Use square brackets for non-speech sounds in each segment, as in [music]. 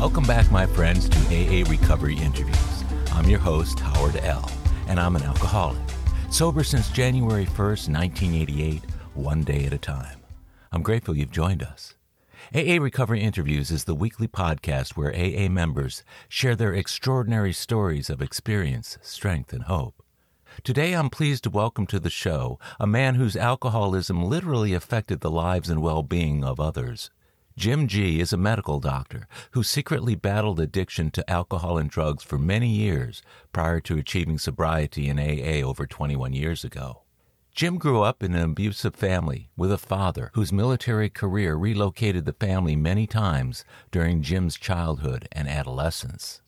Welcome back, my friends, to AA Recovery Interviews. I'm your host, Howard L., and I'm an alcoholic. Sober since January 1st, 1988, one day at a time. I'm grateful you've joined us. AA Recovery Interviews is the weekly podcast where AA members share their extraordinary stories of experience, strength, and hope. Today, I'm pleased to welcome to the show a man whose alcoholism literally affected the lives and well being of others. Jim G is a medical doctor who secretly battled addiction to alcohol and drugs for many years prior to achieving sobriety in AA over 21 years ago. Jim grew up in an abusive family with a father whose military career relocated the family many times during Jim's childhood and adolescence.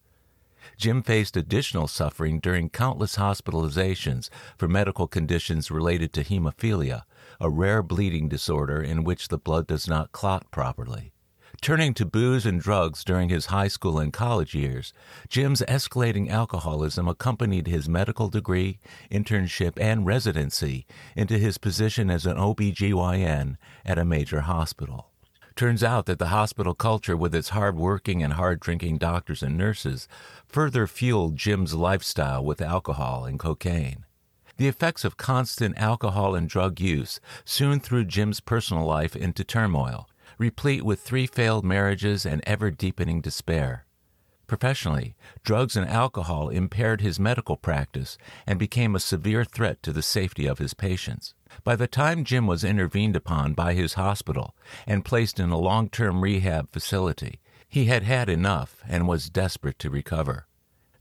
Jim faced additional suffering during countless hospitalizations for medical conditions related to hemophilia, a rare bleeding disorder in which the blood does not clot properly. Turning to booze and drugs during his high school and college years, Jim's escalating alcoholism accompanied his medical degree, internship, and residency into his position as an OBGYN at a major hospital. Turns out that the hospital culture, with its hard working and hard drinking doctors and nurses, further fueled Jim's lifestyle with alcohol and cocaine. The effects of constant alcohol and drug use soon threw Jim's personal life into turmoil, replete with three failed marriages and ever deepening despair. Professionally, drugs and alcohol impaired his medical practice and became a severe threat to the safety of his patients. By the time Jim was intervened upon by his hospital and placed in a long term rehab facility, he had had enough and was desperate to recover.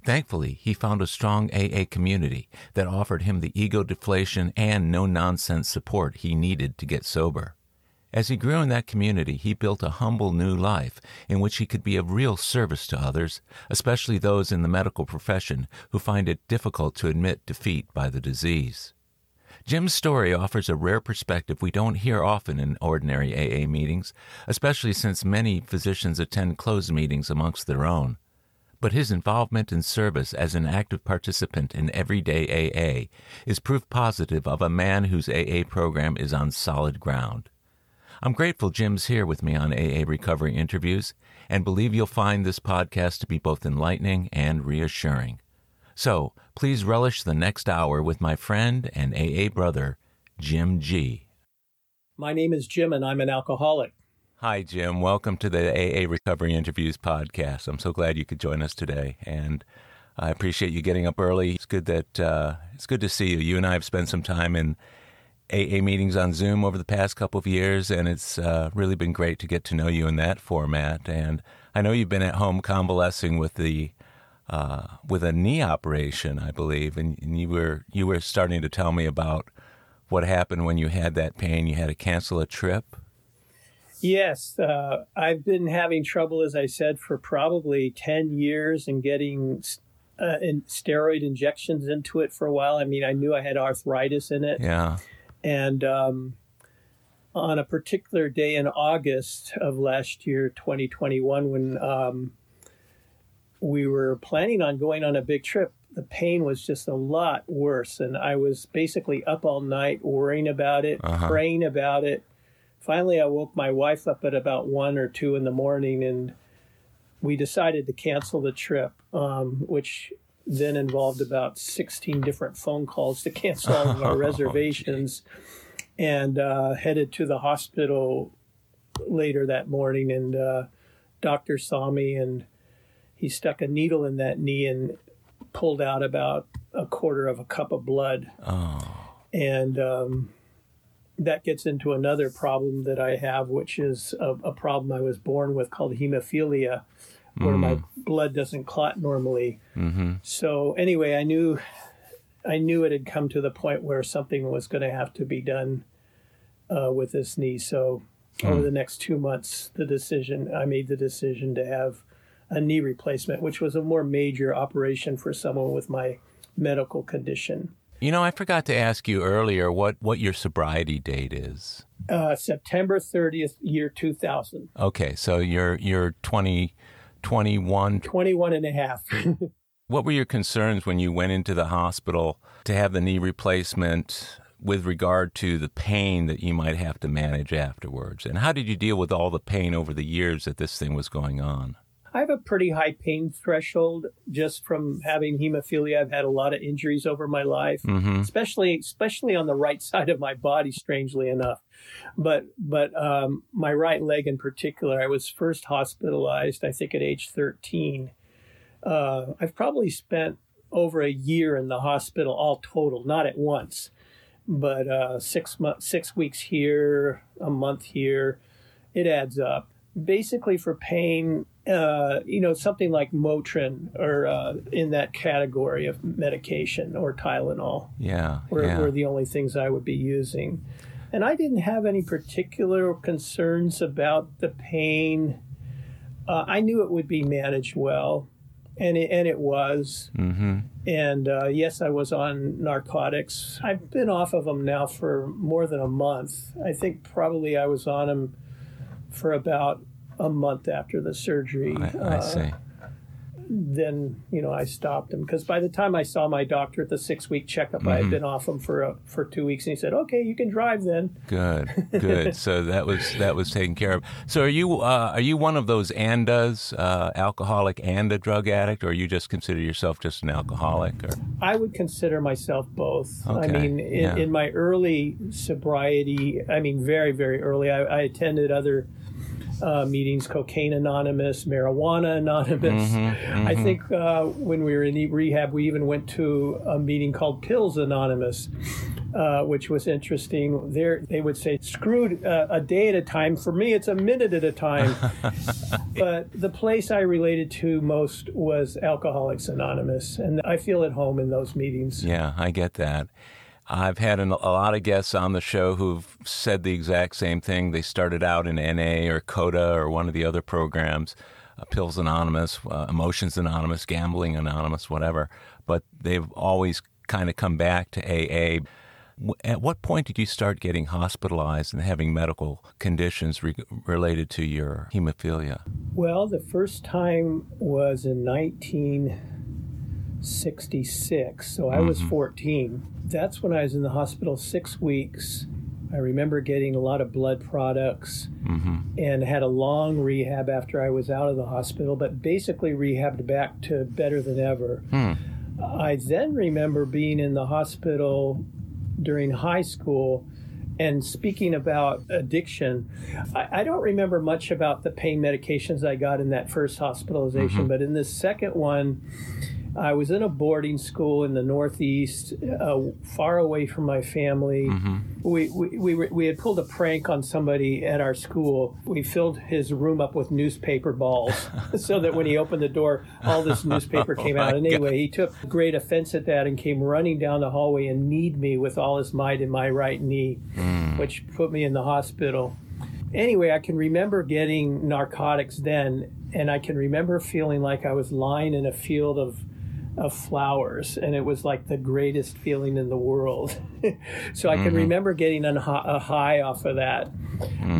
Thankfully, he found a strong AA community that offered him the ego deflation and no nonsense support he needed to get sober. As he grew in that community, he built a humble new life in which he could be of real service to others, especially those in the medical profession who find it difficult to admit defeat by the disease. Jim's story offers a rare perspective we don't hear often in ordinary AA meetings, especially since many physicians attend closed meetings amongst their own. But his involvement and service as an active participant in everyday AA is proof positive of a man whose AA program is on solid ground. I'm grateful Jim's here with me on AA Recovery Interviews and believe you'll find this podcast to be both enlightening and reassuring. So please relish the next hour with my friend and AA brother, Jim G. My name is Jim and I'm an alcoholic. Hi, Jim. Welcome to the AA Recovery Interviews podcast. I'm so glad you could join us today. And I appreciate you getting up early. It's good that uh, it's good to see you. You and I have spent some time in AA meetings on Zoom over the past couple of years, and it's uh, really been great to get to know you in that format. And I know you've been at home convalescing with the uh, with a knee operation, I believe, and, and you were you were starting to tell me about what happened when you had that pain. You had to cancel a trip. Yes, uh, I've been having trouble, as I said, for probably ten years and getting uh, in steroid injections into it for a while. I mean, I knew I had arthritis in it. Yeah. And um, on a particular day in August of last year, 2021, when um, we were planning on going on a big trip, the pain was just a lot worse. And I was basically up all night worrying about it, uh-huh. praying about it. Finally, I woke my wife up at about one or two in the morning and we decided to cancel the trip, um, which then involved about 16 different phone calls to cancel all of our [laughs] reservations and uh, headed to the hospital later that morning and uh, doctor saw me and he stuck a needle in that knee and pulled out about a quarter of a cup of blood oh. and um, that gets into another problem that i have which is a, a problem i was born with called hemophilia where mm. my blood doesn't clot normally. Mm-hmm. So anyway, I knew I knew it had come to the point where something was going to have to be done uh, with this knee. So mm. over the next two months, the decision I made the decision to have a knee replacement, which was a more major operation for someone with my medical condition. You know, I forgot to ask you earlier what, what your sobriety date is. Uh, September 30th, year 2000. Okay, so you're you're 20 21 21 and a half [laughs] what were your concerns when you went into the hospital to have the knee replacement with regard to the pain that you might have to manage afterwards and how did you deal with all the pain over the years that this thing was going on I have a pretty high pain threshold just from having hemophilia. I've had a lot of injuries over my life, Mm-hmm. especially especially on the right [laughs] side of my body. Strangely enough, but but um, my right leg in particular, I was first hospitalized. I think at age thirteen. Uh, I've probably spent over a year in the hospital all total, not at once, but uh, six months, six weeks here, a month here. It adds up. Basically, for pain, uh, you know, something like Motrin or uh, in that category of medication or Tylenol Yeah. were, yeah. were the only things I would be using. And I didn't have any particular concerns about the pain. Uh, I knew it would be managed well, and it, and it was. mm-hmm. And uh, yes, I was on narcotics. I've been off of them now for more than a month. I think probably I was on them for about a month after the surgery. I, I Uh, see. Then you know I stopped them because by the time I saw my doctor at the six week checkup, I had been off them for a, for two weeks, and he said, "Okay, you can drive then." Good, good. [laughs] so that was that was taken care of. So are you uh, are you one of those ANDAs, uh, alcoholic and a drug addict, or you just consider yourself just an alcoholic? Or I would consider myself both. I mean, in, yeah. in my early sobriety, I mean, very, very early, I, I attended other uh, meetings Cocaine Anonymous, Marijuana Anonymous. Mm-hmm, [laughs] I think uh, when we were in rehab, we even went to a meeting called Pills Anonymous. Uh, which was interesting. There, they would say, "Screwed uh, a day at a time." For me, it's a minute at a time. [laughs] but the place I related to most was Alcoholics Anonymous, and I feel at home in those meetings. yeah, I get that. I've had an, a lot of guests on the show who've said the exact same thing. They started out in NA or CODA or one of the other programs, uh, Pills Anonymous, uh, Emotions Anonymous, Gambling Anonymous, whatever. But they've always kind of come back to AA. At what point did you start getting hospitalized and having medical conditions re- related to your hemophilia? Well, the first time was in 1966, so I was mm-hmm. 14. That's when I was in the hospital six weeks. I remember getting a lot of blood products mm-hmm. and had a long rehab after I was out of the hospital, but basically rehabbed back to better than ever. Hmm. I then remember being in the hospital during high school and speaking about addiction, I, I don't remember much about the pain medications I got in that first hospitalization, mm-hmm. but in this second one, I was in a boarding school in the Northeast, uh, far away from my family. We, we, we, were, we had pulled a prank on somebody at our school. We filled his room up with newspaper balls [laughs] so that when he opened the door, all this [laughs] newspaper came out. And anyway, he took great offense at that and came running down the hallway and kneed me with all his might in my right knee, which put me in the hospital. Anyway, I can remember getting narcotics then, and I can remember feeling like I was lying in a field of of flowers, and it was like the greatest feeling in the world. [laughs] so I can remember getting a, a high off of that,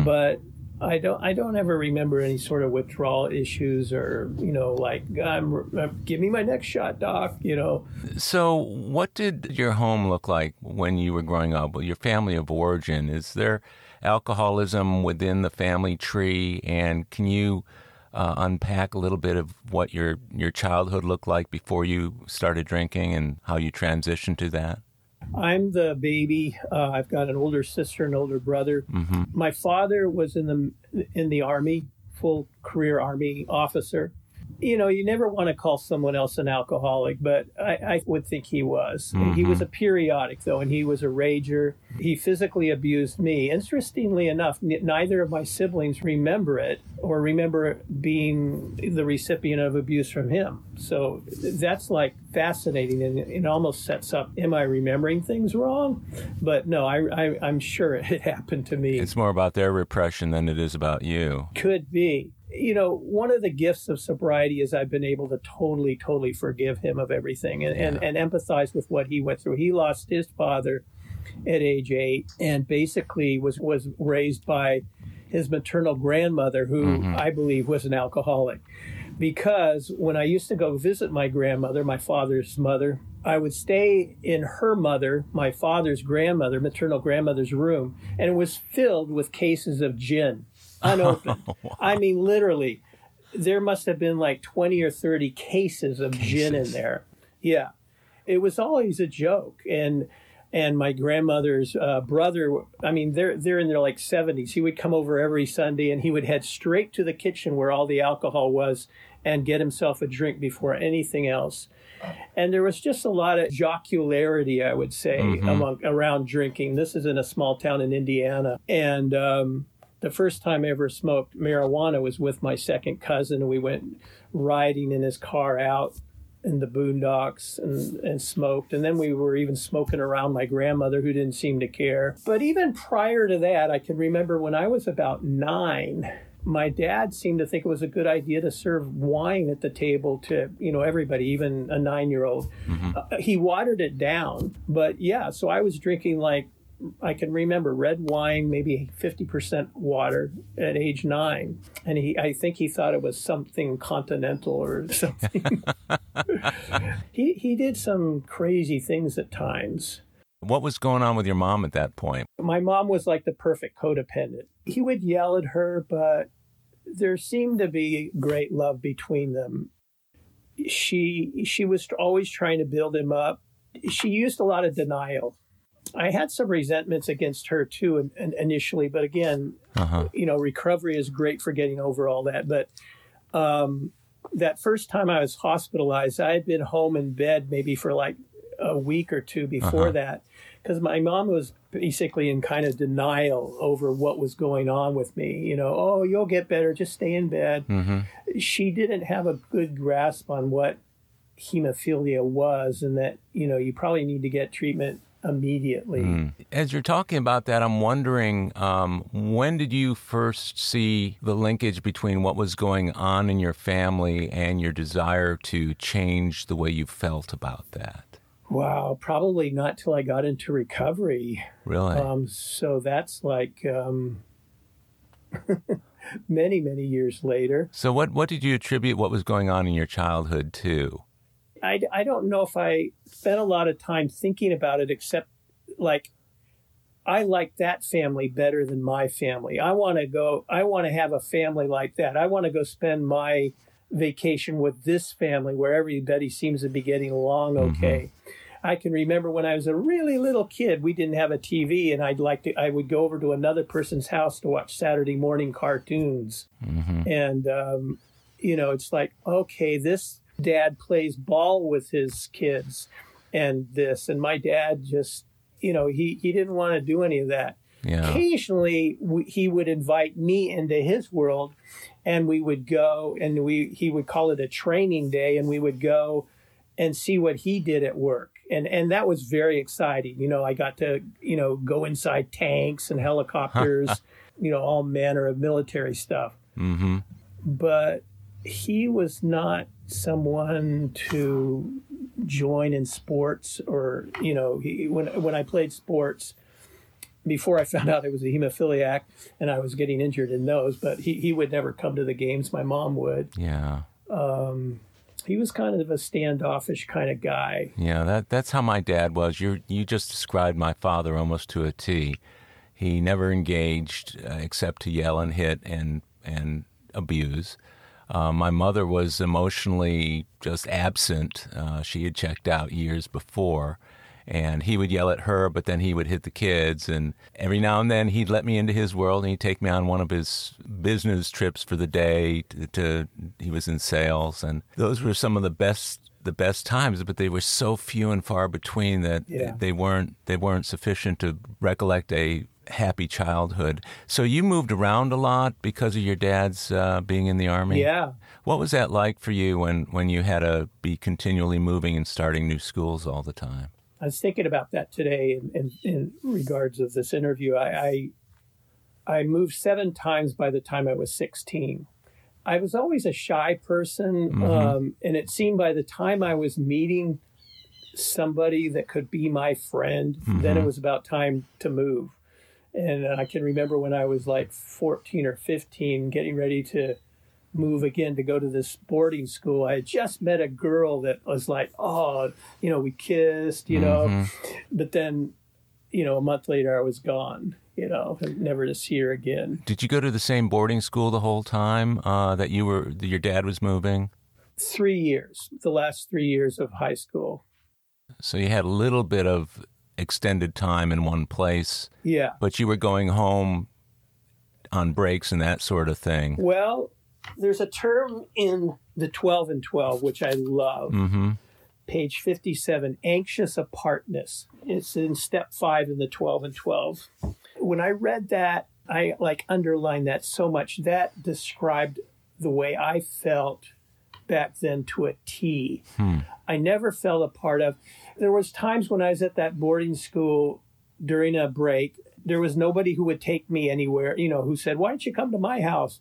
but I don't. I don't ever remember any sort of withdrawal issues, or you know, like I'm, uh, give me my next shot, doc. You know, So, what did your home look like when you were growing up? Your family of origin is there alcoholism within the family tree, and can you uh, unpack a little bit of what your your childhood looked like before you started drinking and how you transitioned to that? I'm the baby. Uh, I've got an older sister and older brother. Mm-hmm. My father was in the in the army, full career army officer. You know, you never want to call someone else an alcoholic, but I, I would think he was. He was mm-hmm. a periodic though, and he was a rager. He physically abused me. Interestingly enough, n- neither of my siblings remember it or remember being the recipient of abuse from him. So that's like fascinating, and it almost sets up: Am I remembering things wrong? But no, I, I I'm sure it [laughs] happened to me. It's more about their repression than it is about you. Could be. You know, one of the gifts of sobriety is I've been able to totally, totally forgive him of everything and, and, and empathize with what he went through. He lost his father at age eight and basically was, was raised by his maternal grandmother, who mm-hmm. I believe was an alcoholic. Because when I used to go visit my grandmother, my father's mother, I would stay in her mother, my father's grandmother, maternal grandmother's room, and it was filled with cases of gin, unopened. [laughs] I mean, literally. there must have been like 20 or 30 cases of cases. gin in there. Yeah. It was always a joke. And and my grandmother's uh, brother, I mean, they're they're in their like 70s. He would come over every Sunday and he would head straight to the kitchen where all the alcohol was and get himself a drink before anything else. And there was just a lot of jocularity, I would say, mm-hmm. among around drinking. This is in a small town in Indiana, and um, the first time I ever smoked marijuana was with my second cousin. We went riding in his car out in the boondocks and, and smoked. And then we were even smoking around my grandmother who didn't seem to care. But even prior to that, I can remember when I was about nine, my dad seemed to think it was a good idea to serve wine at the table to you know everybody even a nine year old mm-hmm. uh, he watered it down but yeah so i was drinking like I can remember red wine, maybe 50% water at age nine. And he, I think he thought it was something continental or [laughs] something. [laughs] he, he did some crazy things at times. What was going on with your mom at that point? My mom was like the perfect codependent. He would yell at her, but there seemed to be great love between them. She she was always trying to build him up. She used a lot of denial I had some resentments against her too in, in, initially, but again, uh-huh. you know, recovery is great for getting over all that. But um, that first time I was hospitalized, I had been home in bed maybe for like a week or two before uh-huh. that because my mom was basically in kind of denial over what was going on with me. You know, oh, you'll get better, just stay in bed. Mm-hmm. She didn't have a good grasp on what hemophilia was and that, you know, you probably need to get treatment immediately. Mm. As you're talking about that, I'm wondering um, when did you first see the linkage between what was going on in your family and your desire to change the way you felt about that? Wow, probably not till I got into recovery. Really? Um, so that's like um, [laughs] many, many years later. So, what, what did you attribute what was going on in your childhood to? I, I don't know if I spent a lot of time thinking about it, except like I like that family better than my family. I want to go, I want to have a family like that. I want to go spend my vacation with this family where everybody seems to be getting along mm-hmm. okay. Mm-hmm. I can remember when I was a really little kid, we didn't have a TV, and I'd like to, I would go over to another person's house to watch Saturday morning cartoons. Mm-hmm. And, um, you know, it's like, okay, this dad plays ball with his kids and this and my dad just you know he he didn't want to do any of that yeah. occasionally we, he would invite me into his world and we would go and we he would call it a training day and we would go and see what he did at work and and that was very exciting you know i got to you know go inside tanks and helicopters [laughs] you know all manner of military stuff mm-hmm. but he was not someone to join in sports or you know he, when when I played sports before I found out I was a hemophiliac and I was getting injured in those but he, he would never come to the games. My mom would. Yeah. Um, he was kind of a standoffish kind of guy. Yeah that that's how my dad was. You you just described my father almost to a T. He never engaged uh, except to yell and hit and and abuse uh, my mother was emotionally just absent. Uh, she had checked out years before. And he would yell at her, but then he would hit the kids. And every now and then he'd let me into his world and he'd take me on one of his business trips for the day. To, to he was in sales, and those were some of the best the best times, but they were so few and far between that yeah. they weren't they weren't sufficient to recollect a happy childhood. So you moved around a lot because of your dad's uh, being in the army. Yeah. What was that like for you when when you had to be continually moving and starting new schools all the time? I was thinking about that today in, in, in regards of this interview. I, I I moved seven times by the time I was sixteen. I was always a shy person, mm-hmm. um, and it seemed by the time I was meeting somebody that could be my friend, mm-hmm. then it mm-hmm. was about time to move. And I can remember when I was like 14 or 15, getting ready to move again to go to this boarding school. I had just met a girl that was like, oh, you know, we kissed, you know, mm-hmm. but then, you know, a month later I was gone. you know, and never to see her again. Did you go to the same boarding school the whole time uh, that you were that your dad was moving? Three years, the last three years of high school. So you had a little bit of extended time in one place, Yeah. but you were going home on breaks and that sort of thing. Well, there's a term in the 12 and 12, which I love. Mm-hmm. Page 57, anxious apartness. It's in step five in the 12 and 12. When I read that, I like underlined that so much. That described the way I felt back then to a T. I never felt a part of. There was times when I was at that boarding school during a break. There was nobody who would take me anywhere. You know, who said, "Why don't you come to my house?"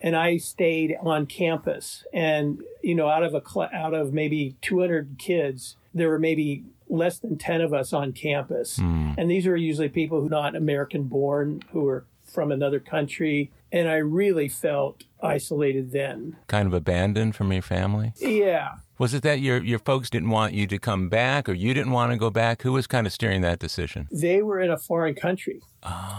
And I stayed on campus. And you know, out of a cl- out of maybe 200 kids, there were maybe less than 10 of us on campus. Hmm. And these were usually people who not American born, who were from another country. And I really felt isolated then. Kind of abandoned from your family. Yeah. Was it that your your folks didn't want you to come back, or you didn't want to go back? Who was kind of steering that decision? they were in a foreign country.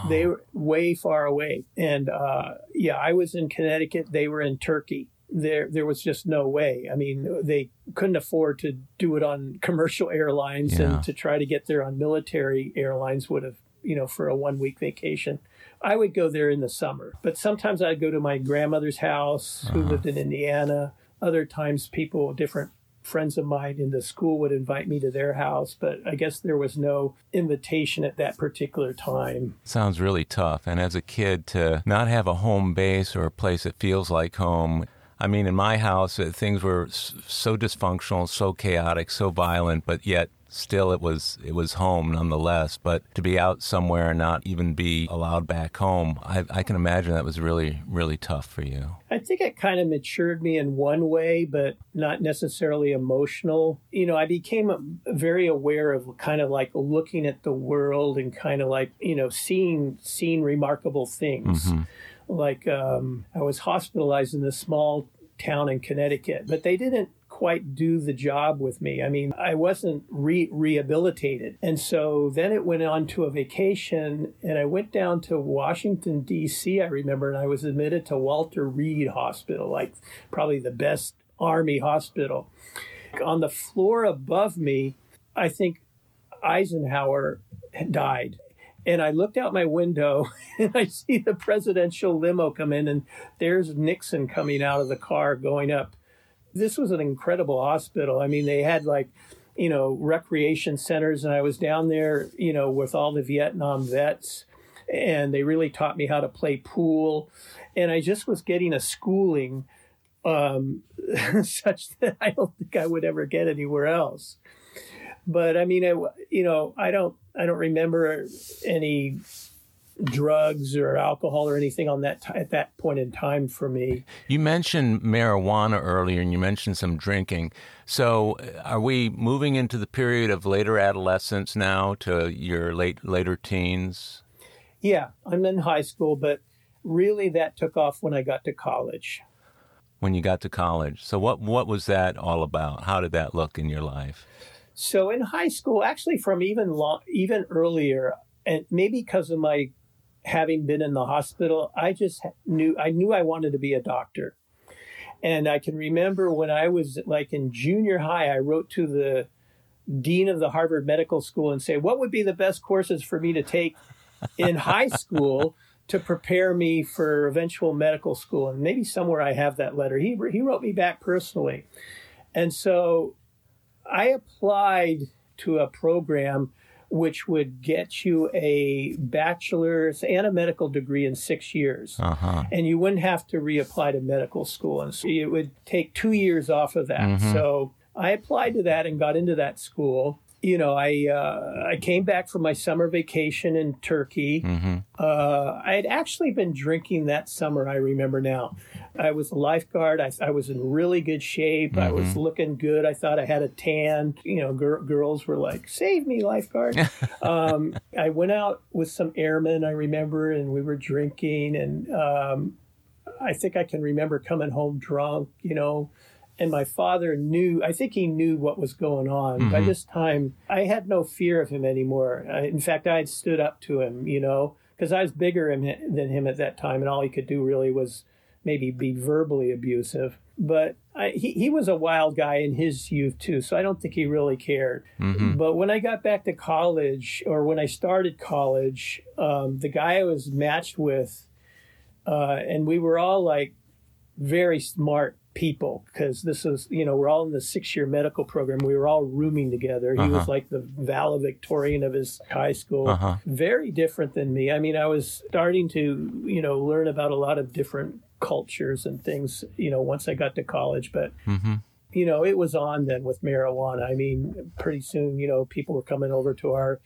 They were way far away, and uh, yeah, I was in Connecticut. They were in Turkey. There, there was just no way. I mean, they couldn't afford to do it on commercial airlines, Yeah. and to try to get there on military airlines would have, you know, for a one week vacation. I would go there in the summer, but sometimes I'd go to my grandmother's house, who uh-huh. lived in Indiana. Other times, people, different friends of mine in the school would invite me to their house, but I guess there was no invitation at that particular time. Sounds really tough. And as a kid, to not have a home base or a place that feels like home. I mean, in my house, uh, things were so dysfunctional, so chaotic, so violent, but yet still it was it was home nonetheless. But to be out somewhere and not even be allowed back home, I, I can imagine that was really really tough for you. I think it kind of matured me in one way, but not necessarily emotional. You know, I became uh, very aware of kind of like looking at the world and kind of like, you know, seeing seeing remarkable things. Like um, I was hospitalized in this small town in Connecticut, but they didn't quite do the job with me. I mean, I wasn't re- rehabilitated. And so then it went on to a vacation and I went down to Washington D.C. I remember and I was admitted to Walter Reed Hospital, like probably the best army hospital. On the floor above me, I think Eisenhower died. And I looked out my window [laughs] and I see the presidential limo come in, and there's Nixon coming out of the car going up. This was an incredible hospital. I mean, they had like, you know, recreation centers, and I was down there, you know, with all the Vietnam vets, and they really taught me how to play pool. And I just was getting a schooling um, [laughs] such that I don't think I would ever get anywhere else but I mean, I, you know, I don't, I don't remember any drugs or alcohol or anything on that t- at that point in time for me. You mentioned marijuana earlier, and you mentioned some drinking. So, uh, are we moving into the period of later adolescence now to your late later teens? Yeah, I'm in high school, but really that took off when I got to college. When you got to college, so what what was that all about? How did that look in your life? So in high school, actually from even long, even earlier, and maybe because of my having been in the hospital, I just knew I knew I wanted to be a doctor. And I can remember when I was like in junior high, I wrote to the dean of the Harvard Medical School and say, what would be the best courses for me to take in high school to prepare me for eventual medical school? And maybe somewhere I have that letter. He, he wrote me back personally. And so I applied to a program which would get you a bachelor's and a medical degree in six years. Uh huh. And you wouldn't have to reapply to medical school. And so it would take two years off of that. So I applied to that and got into that school. You know, I uh, I came back from my summer vacation in Turkey. Uh, I had actually been drinking that summer. I remember now. I was a lifeguard. I, I was in really good shape. I was looking good. I thought I had a tan. You know, gir- girls were like, "Save me, lifeguard." [laughs] um, I went out with some airmen. I remember, and we were drinking, and um, I think I can remember coming home drunk. You know. And my father knew, I think he knew what was going on. By this time, I had no fear of him anymore. I, in fact, I had stood up to him, you know. because I was bigger than him at that time, and all he could do really was maybe be verbally abusive. But I, he, he was a wild guy in his youth too, so I don't think he really cared. Mm-hmm. But when I got back to college, or when I started college, um, the guy I was matched with, uh, and we were all like very smart people because this is you know we're all in the six year medical program we were all rooming together he uh-huh. was like the valedictorian of his high school uh-huh. very different than me i mean i was starting to you know learn about a lot of different cultures and things, you know, once I got to college. But, mm-hmm. you know, it was on then with marijuana. I mean, pretty soon, you know, people were coming over to our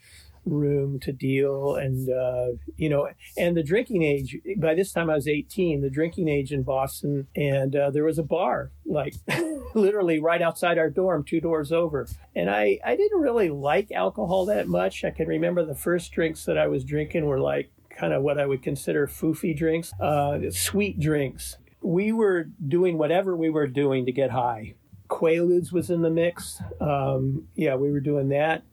room to deal and uh, you know and the drinking age by this time i was 18 the drinking age in boston and uh, there was a bar like [laughs] literally right outside our dorm two doors over and i i didn't really like alcohol that much i can remember the first drinks that i was drinking were like kind of what I would consider foofy drinks, uh, sweet drinks. We were doing whatever we were doing to get high. Quaaludes was in the mix. Um, yeah, we were doing that.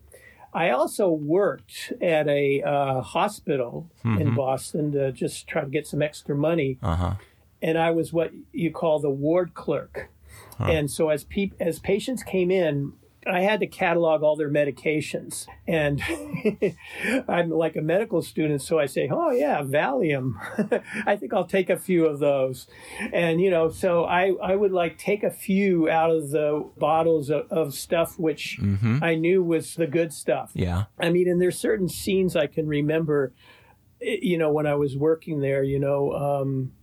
I also worked at a uh, hospital mm-hmm. in Boston to just try to get some extra money. Uh-huh. And I was what you call the ward clerk. Huh. And so as pe- as patients came in, I had to catalog all their medications. And [laughs] I'm like a medical student, so I say, oh, yeah, Valium. [laughs] I think I'll take a few of those. And, you know, so I, I would like take a few out of the bottles of, of stuff which mm-hmm. I knew was the good stuff. Yeah. I mean, and there's certain scenes I can remember, you know, when I was working there, you know, um,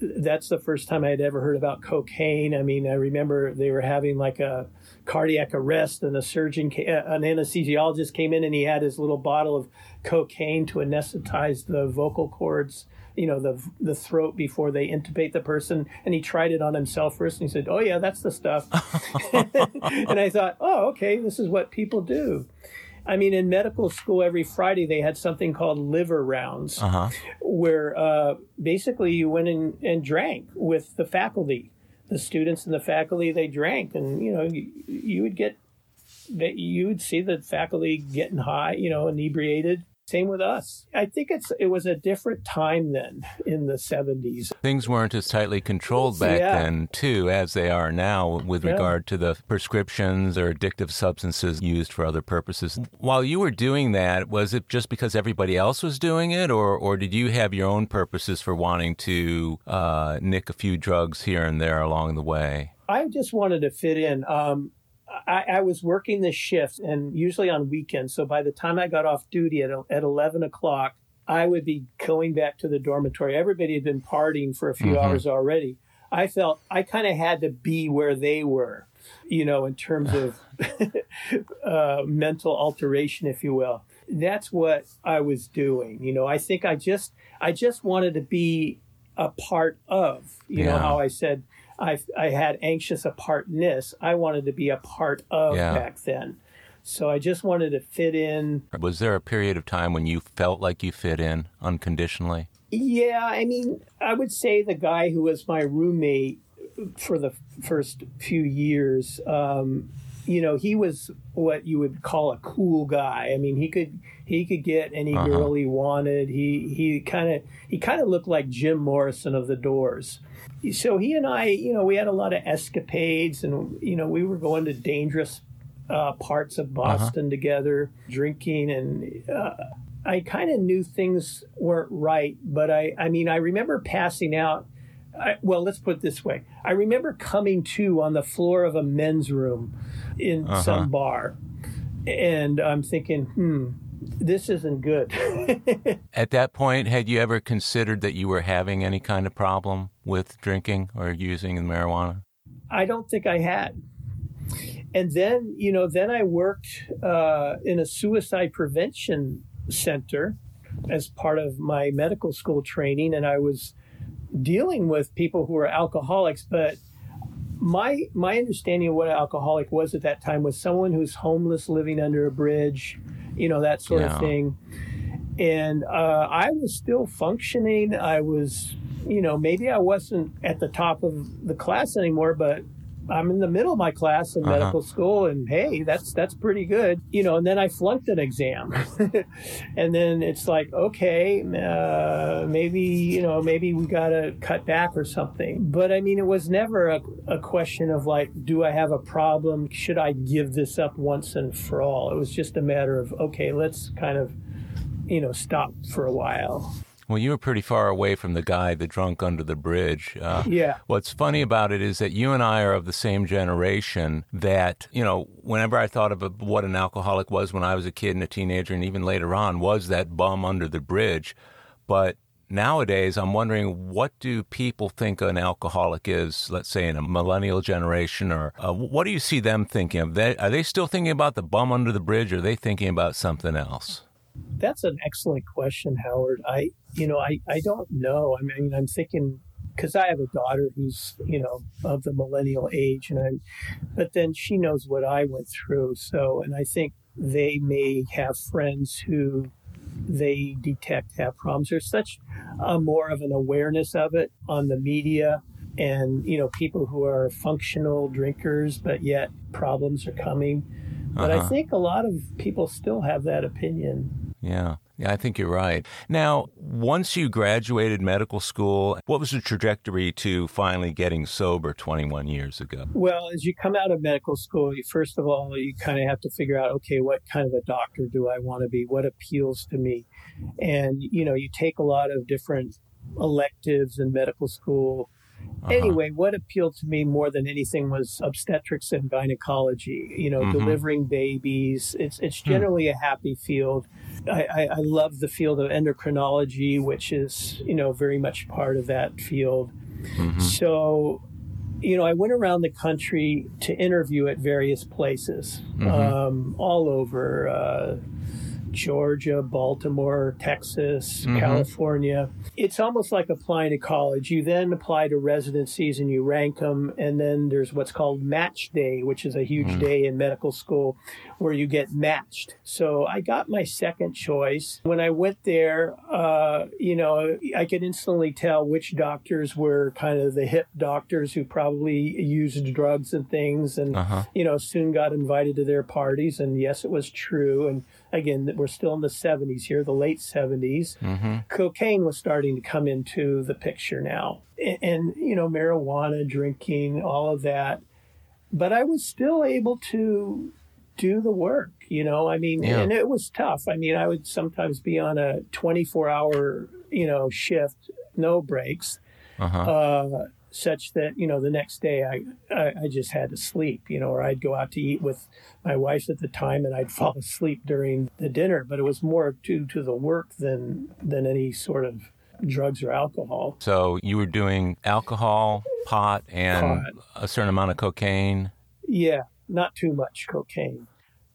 that's the first time I had ever heard about cocaine. I mean, I remember they were having like a cardiac arrest, and a surgeon, uh, an anesthesiologist came in and he had his little bottle of cocaine to anesthetize the vocal cords, you know, the the throat before they intubate the person. And he tried it on himself first, and he said, "Oh yeah, that's the stuff." [laughs] and I thought, "Oh, okay, this is what people do." I mean, in medical school, every Friday they had something called liver rounds, uh-huh. where uh, basically you went in and drank with the faculty, the students and the faculty. They drank, and you know, you, you would get that you would see the faculty getting high, you know, inebriated, same with us. I think it's it was a different time then in the 70s. Things weren't as tightly controlled back yeah. then, too, as they are now with yeah. regard to the prescriptions or addictive substances used for other purposes. While you were doing that, was it just because everybody else was doing it, or or did you have your own purposes for wanting to uh, nick a few drugs here and there along the way? I just wanted to fit in. Um, I, I, was working the shift and usually on weekends. So by the time I got off duty at, at 11 o'clock, I would be going back to the dormitory. Everybody had been partying for a few mm-hmm. hours already. I felt I kind of had to be where they were, you know, in terms of [laughs] uh, mental alteration, if you will. That's what I was doing. You know, I think I just I just wanted to be a part of. You yeah. know how I said I, I had anxious apartness. I wanted to be a part of yeah. back then. So I just wanted to fit in. Was there a period of time when you felt like you fit in unconditionally? Yeah, I mean, I would say the guy who was my roommate for the first few years, um, you know, he was what you would call a cool guy. I mean, he could he could get any uh-huh. girl he wanted. He he kind of he kind of looked like Jim Morrison of the Doors so he and I, you know, we had a lot of escapades, and you know, we were going to dangerous uh, parts of uh-huh. Boston uh-huh. together, drinking, and uh, I kind of knew things weren't right. But I, I mean, I remember passing out. I, well, let's put it this way: I remember coming to on the floor of a men's room in uh-huh. some bar, and I'm thinking, hmm this isn't good. [laughs] At that point, had you ever considered that you were having any kind of problem with drinking or using marijuana? I don't think I had. And then, you know, then I worked uh, in a suicide prevention center as part of my medical school training, and I was dealing with people who were alcoholics, but my my understanding of what an alcoholic was at that time was someone who's homeless living under a bridge you know, that sort yeah. of thing. And uh, I was still functioning. I was, you know, maybe I wasn't at the top of the class anymore, but I'm in the middle of my class in Uh-huh. medical school, and hey, that's that's pretty good, you know. And then I flunked an exam, [laughs] and then it's like, okay, uh, maybe you know, maybe we got to cut back or something. But I mean, it was never a, a question of like, do I have a problem? Should I give this up once and for all? It was just a matter of okay, let's kind of, you know, stop for a while. Well, you were pretty far away from the guy, the drunk under the bridge. Uh, Yeah. What's funny about it is that you and I are of the same generation that, you know, whenever I thought of a, what an alcoholic was when I was a kid and a teenager and even later on was that bum under the bridge. But nowadays, I'm wondering what do people think an alcoholic is, let's say in a millennial generation, or uh, what do you see them thinking of? They, are they still thinking about the bum under the bridge or are they thinking about something else? That's an excellent question, Howard. I, you know, I, I don't know. I mean, I'm thinking because I have a daughter who's, you know, of the millennial age, and I'm, but then she knows what I went through. So, and I think they may have friends who they detect have problems. There's such a more of an awareness of it on the media and you know people who are functional drinkers but yet problems are coming but i Uh-huh. think a lot of people still have that opinion Yeah. Yeah, I think you're right. Now, once you graduated medical school, what was the trajectory to finally getting sober 21 years ago? Well, as you come out of medical school, you, first of all, you kind of have to figure out, okay, what kind of a doctor do I want to be? What appeals to me? And, you know, you take a lot of different electives in medical school. Uh-huh. Anyway, what appealed to me more than anything was obstetrics and gynecology, you know, Mhm. delivering babies. It's, it's Hmm. generally a happy field. I, I, I love the field of endocrinology, which is, you know, very much part of that field. Mhm. So, you know, I went around the country to interview at various places, Mhm. um, all over uh, Georgia, Baltimore, Texas, Mhm. California. It's almost like applying to college. You then apply to residencies and you rank them, and then there's what's called match day, which is a huge Mm. day in medical school where you get matched. So I got my second choice. When I went there, uh, you know, I could instantly tell which doctors were kind of the hip doctors who probably used drugs and things, and Uh-huh. you know, soon got invited to their parties. And yes, it was true. And again, we're still in the 70s here, the late 70s. hmm Cocaine was starting to come into the picture now. And, and, you know, marijuana, drinking, all of that. But I was still able to do the work, you know, I mean, Yeah. and it was tough. I mean, I would sometimes be on a 24 hour, you know, shift, no breaks Uh-huh. uh, such that you know the next day I, I I just had to sleep, you know, or I'd go out to eat with my wife at the time and I'd [laughs] fall asleep during the dinner. But it was more due to the work than than any sort of drugs or alcohol. So you were doing alcohol, pot, and Pot. a certain amount of cocaine. Yeah, not too much cocaine.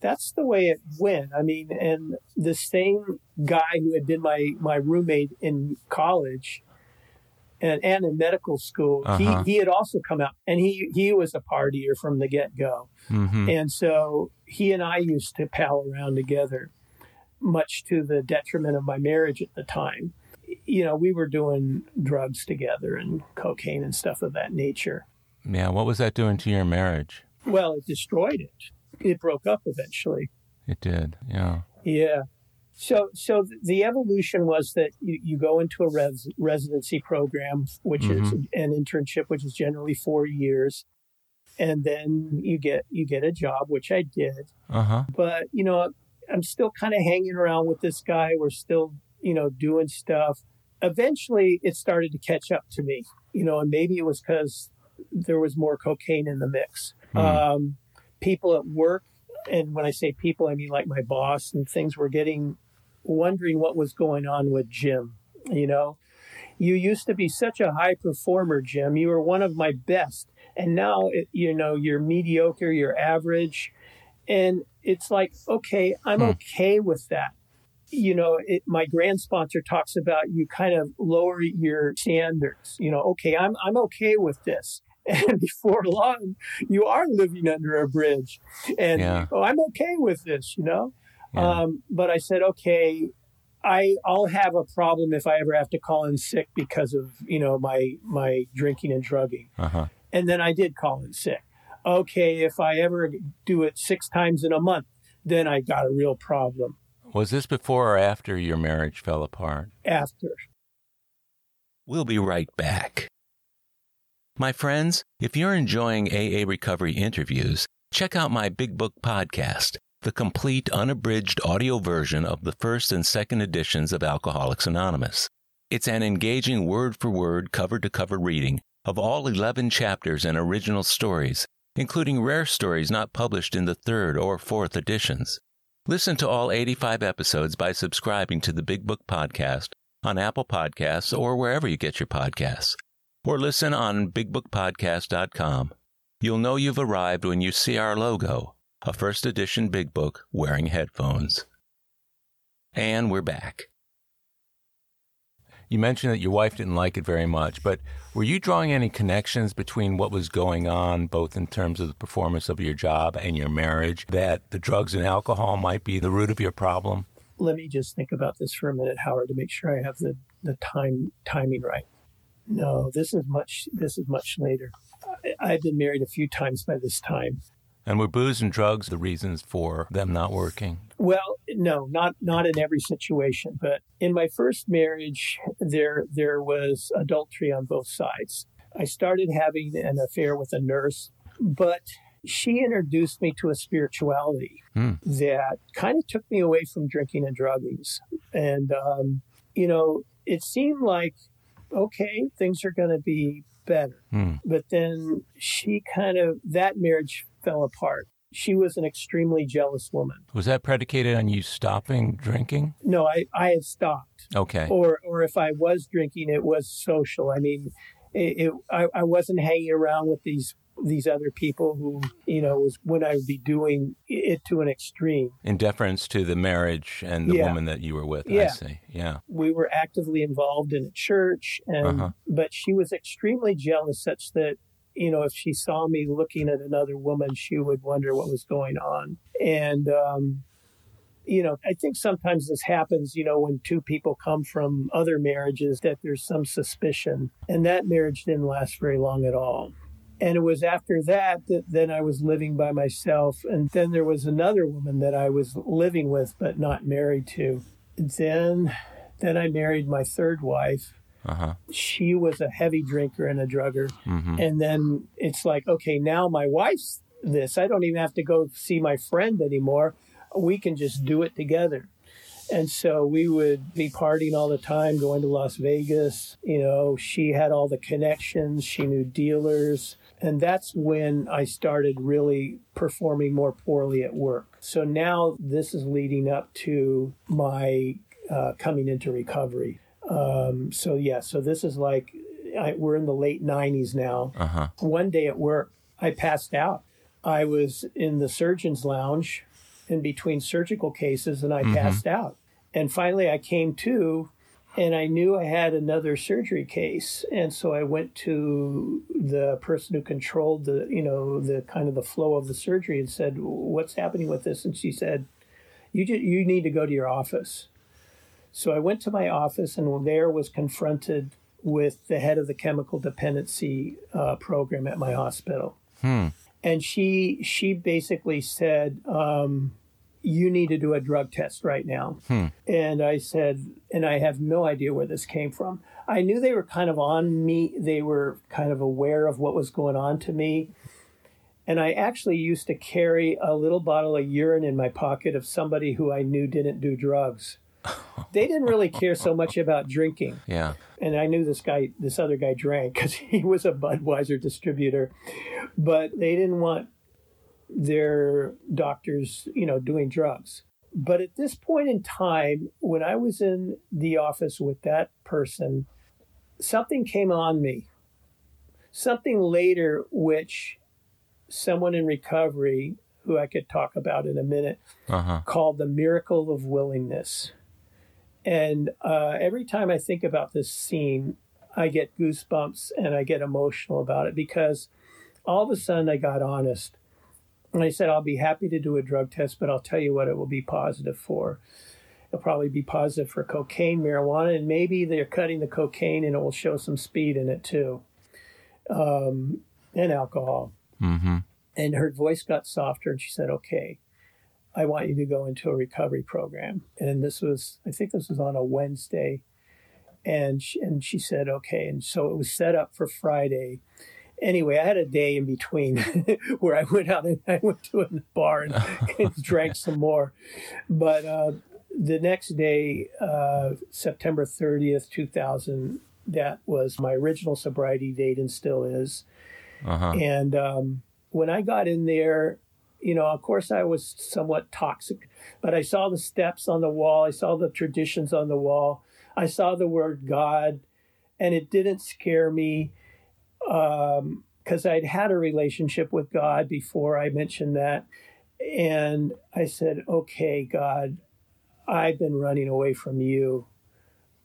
That's the way it went. I mean, and the same guy who had been my my roommate in college. And, and in medical school, Uh-huh. he, he had also come out and he, he was a partier from the get go. hmm And so he and I used to pal around together, much to the detriment of my marriage at the time. You know, we were doing drugs together and cocaine and stuff of that nature. Yeah. What was that doing to your marriage? Well, it destroyed it. It broke up eventually. It did. Yeah. Yeah. So, so the evolution was that you, you go into a res, residency program, which is an internship, which is generally four years, and then you get you get a job, which I did. Uh huh. but you know i'm still kind of hanging around with this guy we're still you know doing stuff eventually it started to catch up to me you know and maybe it was because there was more cocaine in the mix Hmm. um, people at work and when i say people i mean like my boss and things were getting wondering what was going on with jim you know? You used to be such a high performer jim. You were one of my best. And now it, you know you're mediocre you're average. And it's like okay i'm Hmm. okay with that. You know it, my grand sponsor talks about you kind of lower your standards. You know okay i'm i'm okay with this [laughs] and before long you are living under a bridge and Yeah. oh, i'm okay with this you know Yeah. um, but i said okay I, I'll have a problem if I ever have to call in sick because of you know my my drinking and drugging Uh huh. and then I did call in sick. okay, if I ever do it six times in a month, then I got a real problem. Was this before or after your marriage fell apart? After. We'll be right back. My friends, if you're enjoying AA Recovery interviews, check out my Big Book podcast, the complete unabridged audio version of the first and second editions of Alcoholics Anonymous. It's an engaging word for word, cover to cover reading of all 11 chapters and original stories, including rare stories not published in the third or fourth editions. Listen to all 85 episodes by subscribing to the Big Book Podcast on Apple Podcasts or wherever you get your podcasts. Or listen on bigbookpodcast.com. You'll know you've arrived when you see our logo, a first edition Big Book wearing headphones. And we're back. You mentioned that your wife didn't like it very much, but were you drawing any connections between what was going on, both in terms of the performance of your job and your marriage, that the drugs and alcohol might be the root of your problem? Let me just think about this for a minute, Howard, to make sure I have the, the time timing right. No, this is much this is much later. I, I've been married a few times by this time. And were booze and drugs the reasons for them not working? Well, no, not not in every situation, but in my first marriage, there there was adultery on both sides. I started having an affair with a nurse, but she introduced me to a spirituality Hmm. that kind of took me away from drinking and druggings, and um, you know, it seemed like okay, things are going to be better. Hmm. But then she kind of that marriage fell apart. She was an extremely jealous woman. Was that predicated on you stopping drinking? No, I, I had stopped. Okay. Or or if I was drinking, it was social. I mean, it, it I, I wasn't hanging around with these these other people who you know was when I would be doing it to an extreme. In deference to the marriage and the Yeah. woman that you were with, I see. Yeah. We were actively involved in a church, and Uh-huh. but she was extremely jealous, such that you know if she saw me looking at another woman, she would wonder what was going on. And um, you know, I think sometimes this happens, you know, when two people come from other marriages that there's some suspicion. And that marriage didn't last very long at all. And it was after that that then I was living by myself. And then there was another woman that I was living with but not married to. Then then I married my third wife. Uh huh. She was a heavy drinker and a drugger. hmm And then it's like, okay, now my wife's this. I don't even have to go see my friend anymore. We can just do it together. And so we would be partying all the time, going to Las Vegas. You know, she had all the connections, she knew dealers. And that's when I started really performing more poorly at work. So now this is leading up to my uh, coming into recovery. Um, so, yeah, so this is like, I, we're in the late 90s now Uh huh. one day at work, I passed out. I was in the surgeon's lounge in between surgical cases and I passed out. And finally, I came to and I knew I had another surgery case. And so I went to the person who controlled the, you know, the kind of the flow of the surgery and said, What's happening with this? And she said, You, ju- you need to go to your office. So I went to my office and there was confronted with the head of the chemical dependency uh, program at my hospital. Hmm. And she she basically said, um, "You need to do a drug test right now." Hmm. And I said, and I have no idea where this came from. I knew they were kind of on me. They were kind of aware of what was going on to me. And I actually used to carry a little bottle of urine in my pocket of somebody who I knew didn't do drugs. [laughs] They didn't really care so much about drinking Yeah. and I knew this guy, this other guy drank because [laughs] he was a Budweiser distributor, but they didn't want their doctors, you know, doing drugs. But at this point in time, when I was in the office with that person, something came on me. Something later, which someone in recovery, who I could talk about in a minute, Uh huh. called the miracle of willingness. And uh, every time I think about this scene, I get goosebumps and I get emotional about it because all of a sudden I got honest. And I said, I'll be happy to do a drug test, but I'll tell you what it will be positive for. It'll probably be positive for cocaine, marijuana, and maybe they're cutting the cocaine and it will show some speed in it too, um, and alcohol. Mm hmm. And her voice got softer and she said, Okay, I want you to go into a recovery program. And this was, I think this was on a Wednesday. And she, and she said, Okay. And so it was set up for Friday. Anyway, I had a day in between [laughs] where I went out and I went to a bar and, [laughs] and drank some more. But uh, the next day, uh, September 30th, 2000, that was my original sobriety date and still is. Uh-huh. And um, when I got in there, you know, of course, I was somewhat toxic, but I saw the steps on the wall, I saw the traditions on the wall, I saw the word God, and it didn't scare me because um, I'd had a relationship with God before I mentioned that. And I said, okay, God, I've been running away from you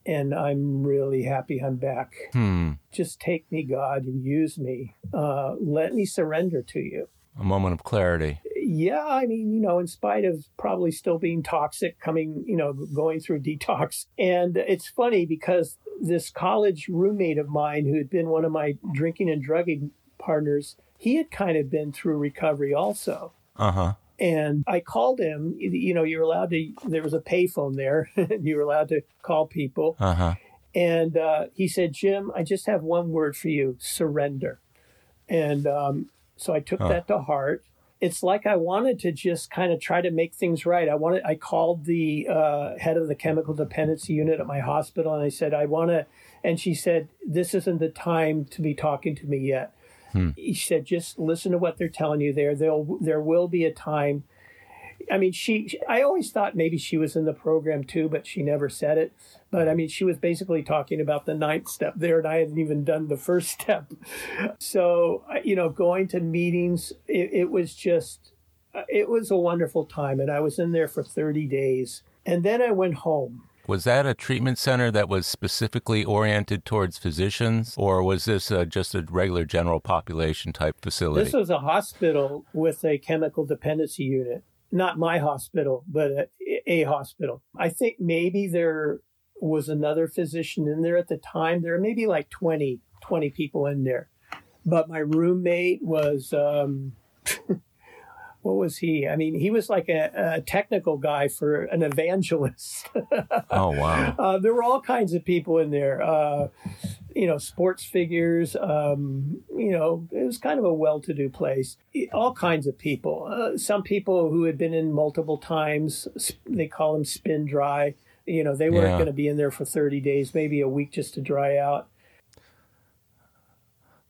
and I'm really happy I'm back. Hmm. Just take me, God, and use me. Uh, let me surrender to you. A moment of clarity. Yeah, I mean, you know, in spite of probably still being toxic, coming, you know, going through detox. And it's funny because this college roommate of mine who had been one of my drinking and drugging partners, he had kind of been through recovery also. Uh huh. And I called him. You know, you're allowed to. There was a payphone there, and [laughs] you were allowed to call people. Uh-huh. And uh, he said, "Jim, I just have one word for you: surrender." And um, so I took that to heart. It's like I wanted to just kind of try to make things right. I wanted. I called the uh, head of the chemical dependency unit at my hospital, and I said, "I want to." And she said, "This isn't the time to be talking to me yet." Hmm. He said, just listen to what they're telling you there. There'll, there will be a time. I mean, she, I always thought maybe she was in the program too, but she never said it. But I mean, she was basically talking about the ninth step there, and I hadn't even done the first [laughs] step. So, you know, going to meetings, it, it was just, it was a wonderful time. And I was in there for 30 days. And then I went home was that a treatment center that was specifically oriented towards physicians, or was this uh, just a regular general population type facility? This was a hospital with a chemical dependency unit. Not my hospital, but a, a hospital. I think maybe there was another physician in there at the time. There were maybe like 20, 20 people in there. But my roommate was um, [laughs] what was he? I mean, he was like a, a technical guy for an evangelist. [laughs] oh wow! Uh, there were all kinds of people in there. Uh, you know, sports figures. Um, you know, it was kind of a well-to-do place. All kinds of people. Uh, some people who had been in multiple times. They call them spin dry. You know, they weren't yeah. going to be in there for 30 days, maybe a week just to dry out.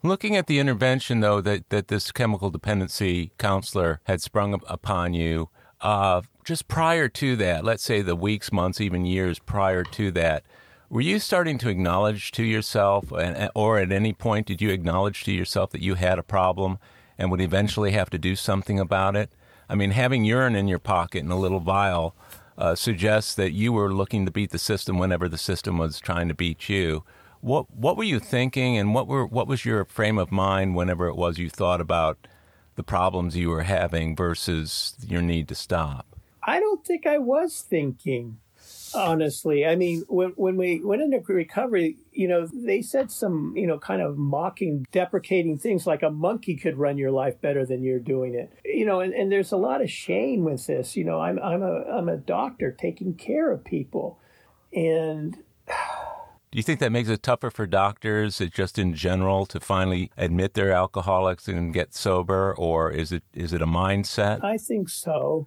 Looking at the intervention, though, that, that this chemical dependency counselor had sprung upon you, uh, just prior to that, let's say the weeks, months, even years prior to that, were you starting to acknowledge to yourself, and, or at any point did you acknowledge to yourself that you had a problem and would eventually have to do something about it? I mean, having urine in your pocket in a little vial uh, suggests that you were looking to beat the system whenever the system was trying to beat you. What what were you thinking, and what were what was your frame of mind whenever it was you thought about the problems you were having versus your need to stop? I don't think I was thinking, honestly. I mean, when when we went into recovery, you know, they said some, you know, kind of mocking, deprecating things like a monkey could run your life better than you're doing it. You know, and, and there's a lot of shame with this. You know, I'm I'm a I'm a doctor taking care of people. And do you think that makes it tougher for doctors, uh, just in general, to finally admit they're alcoholics and get sober, or is it is it a mindset? I think so.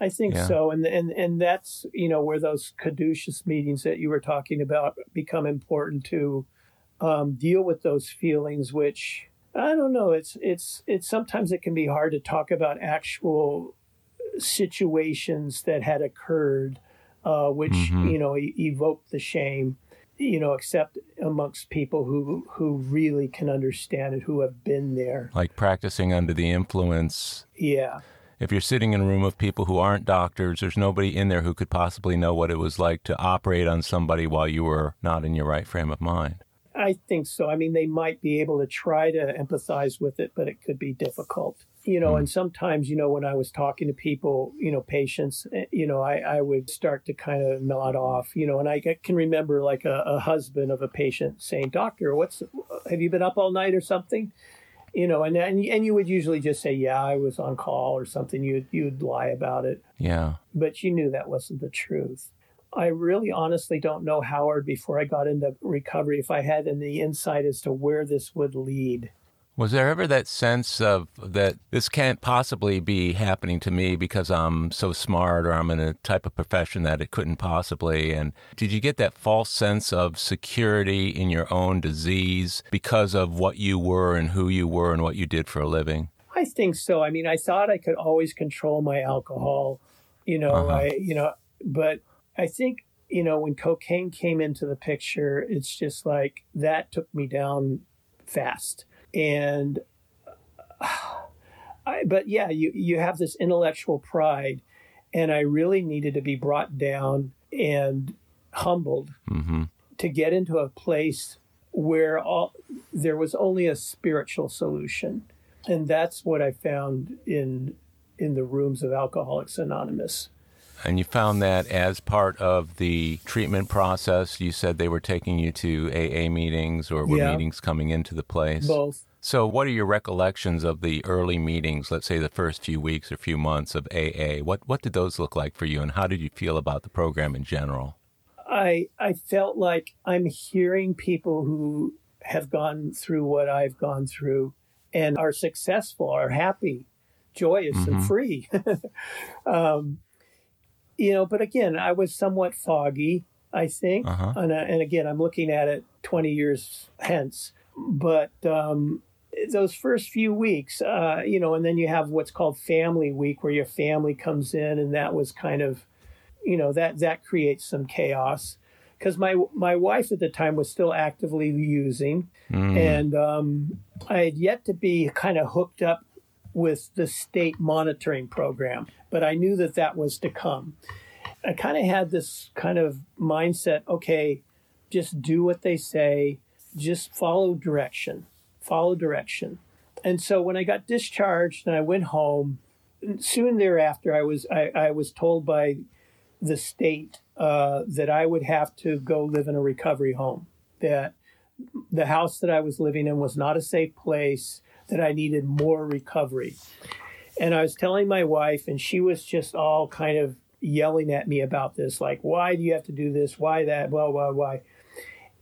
I think yeah. so, and and and that's you know where those caduceus meetings that you were talking about become important to um, deal with those feelings, which I don't know. It's it's it's sometimes it can be hard to talk about actual situations that had occurred, uh, which mm-hmm. you know e- evoke the shame you know, except amongst people who who really can understand it, who have been there. Like practicing under the influence. Yeah. If you're sitting in a room of people who aren't doctors, there's nobody in there who could possibly know what it was like to operate on somebody while you were not in your right frame of mind. I think so. I mean, they might be able to try to empathize with it, but it could be difficult you know, mm. and sometimes, you know, when I was talking to people, you know, patients, eh, you know, I, I would start to kind of nod off, you know, and I can remember like a, a husband of a patient saying, Doctor, what's, have you been up all night or something? You know, and, and and you would usually just say, "Yeah, I was on call" or something. You you'd lie about it. Yeah. But you knew that wasn't the truth. I really honestly don't know Howard before I got into recovery if I had any insight as to where this would lead. Was there ever that sense of that this can't possibly be happening to me because I'm so smart or I'm in a type of profession that it couldn't possibly? And did you get that false sense of security in your own disease because of what you were and who you were and what you did for a living? I think so. I mean, I thought I could always control my alcohol, you know, uh-huh. I, you know, but I think, you know, when cocaine came into the picture, it's just like that took me down fast and [sighs] I, but yeah, you you have this intellectual pride, and I really needed to be brought down and humbled mm-hmm. to get into a place where all there was only a spiritual solution, and that's what I found in in the rooms of Alcoholics Anonymous. And you found that as part of the treatment process, you said they were taking you to AA meetings or were yeah. meetings coming into the place? Both. So, what are your recollections of the early meetings, let's say the first few weeks or few months of AA? What, what did those look like for you, and how did you feel about the program in general? I, I felt like I'm hearing people who have gone through what I've gone through and are successful, are happy, joyous, mm-hmm. and free. [laughs] um, you know, but again, I was somewhat foggy, I think. Uh-huh. And, uh, and again, I'm looking at it 20 years hence. But um, those first few weeks, uh, you know, and then you have what's called family week where your family comes in, and that was kind of, you know, that that creates some chaos because my my wife at the time was still actively using, mm. and um, I had yet to be kind of hooked up with the state monitoring program, but I knew that that was to come. I kind of had this kind of mindset okay, just do what they say, just follow direction, follow direction. And so when I got discharged and I went home, soon thereafter, I was I, I was told by the state uh, that I would have to go live in a recovery home. That the house that I was living in was not a safe place that I needed more recovery. And I was telling my wife, and she was just all kind of yelling at me about this, like, why do you have to do this? Why that? Blah, blah, why?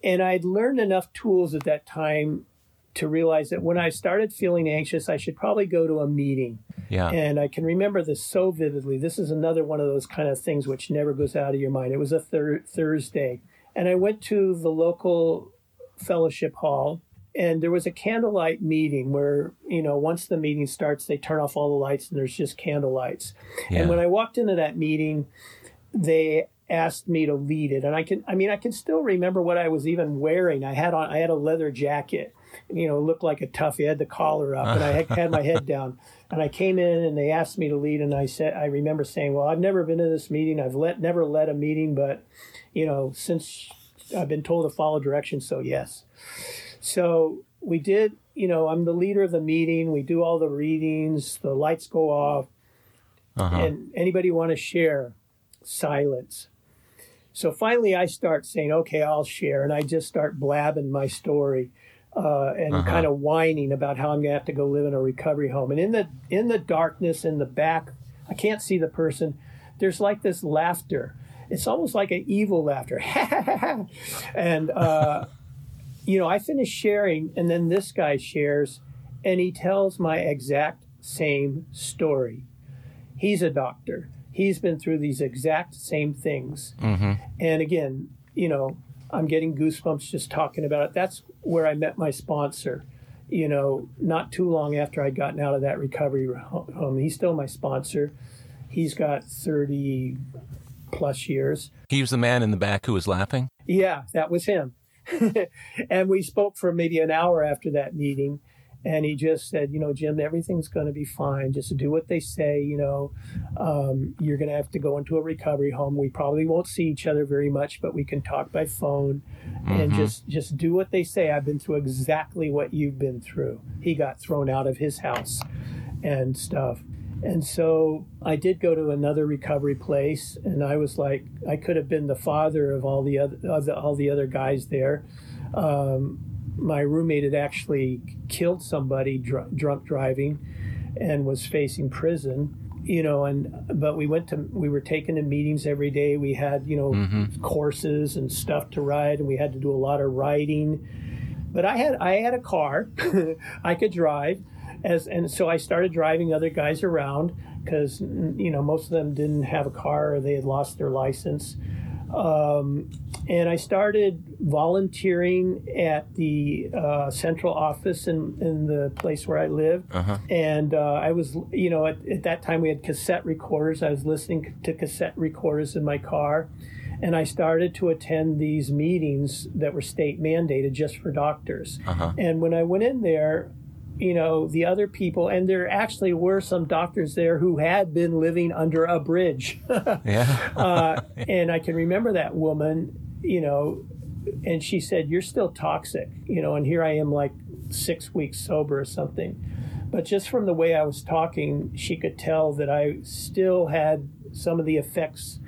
And I'd learned enough tools at that time to realize that when I started feeling anxious, I should probably go to a meeting. Yeah. And I can remember this so vividly. This is another one of those kind of things which never goes out of your mind. It was a thir- Thursday. And I went to the local fellowship hall and there was a candlelight meeting where you know once the meeting starts they turn off all the lights and there's just candle lights. Yeah. and when i walked into that meeting they asked me to lead it. And i can i mean i can still remember what i was even wearing. I had on i had a leather jacket you know looked like a toughie. I had the collar up and i had, had my head down. And i came in and they asked me to lead and i said i remember saying well i've never been to this meeting. I've let never led a meeting but you know since i've been told to follow directions so yes so we did, you know, I'm the leader of the meeting. We do all the readings, the lights go off. Uh-huh. And anybody want to share? Silence. So finally, I start saying, okay, I'll share. And I just start blabbing my story. Uh, and uh-huh. kind of whining about how I'm gonna have to go live in a recovery home. And in the in the darkness in the back, I can't see the person. There's like this laughter. It's almost like an evil laughter, [laughs] and uh, you know, I finish sharing, and then this guy shares, and he tells my exact same story. He's a doctor. He's been through these exact same things. Mm-hmm. And again, you know, I'm getting goosebumps just talking about it. That's where I met my sponsor. You know, not too long after I'd gotten out of that recovery home. He's still my sponsor. He's got 30 plus years. He was the man in the back who was laughing? Yeah, that was him. [laughs] and we spoke for maybe an hour after that meeting. And he just said, you know, Jim, everything's going to be fine. Just do what they say. You know, um, you're going to have to go into a recovery home. We probably won't see each other very much, but we can talk by phone, mm-hmm. and just just do what they say. I've been through exactly what you've been through. He got thrown out of his house, and stuff. And so I did go to another recovery place, and I was like, I could have been the father of all the other, of the, all the other guys there. Um, my roommate had actually killed somebody dr- drunk driving and was facing prison you know and but we went to we were taken to meetings every day we had you know Mm-hmm. courses and stuff to ride and we had to do a lot of writing but i had i had a car [laughs] i could drive as and so i started driving other guys around because you know most of them didn't have a car or they had lost their license um, and I started volunteering at the uh, central office in, in the place where I lived. Uh-huh. And uh, I was, you know, at, at that time we had cassette recorders. I was listening to cassette recorders in my car. And I started to attend these meetings that were state mandated just for doctors. Uh-huh. And when I went in there, you know, the other people, and there actually were some doctors there who had been living under a bridge. [laughs] Yeah. uh, and I can remember that woman, you know, and she said, You're still toxic, you know, and here I am like six weeks sober or something. But just from the way I was talking, she could tell that I still had some of the effects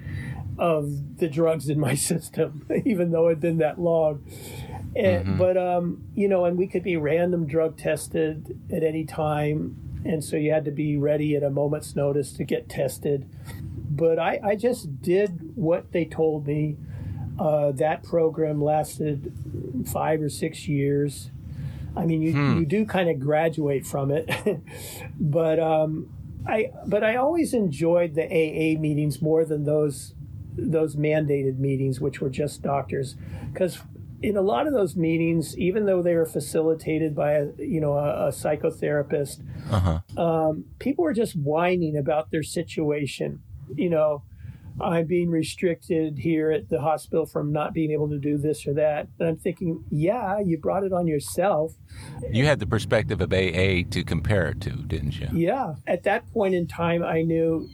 of the drugs in my [laughs] system, even though it had been that long. And, But, um, you know, and we could be random drug tested at any time. And so you had to be ready at a moment's notice to get tested but I, I just did what they told me. Uh, that program lasted five or six years. I mean, you, you do kind of graduate from it, [laughs] but um, I but I always enjoyed the AA meetings more than those those mandated meetings, which were just doctors, because in a lot of those meetings, even though they were facilitated by a you know a, a psychotherapist, Uh-huh. um, people were just whining about their situation. You know, I'm being restricted here at the hospital from not being able to do this or that. And I'm thinking, yeah, you brought it on yourself. You had the perspective of AA to compare it to, didn't you? Yeah. At that point in time, I knew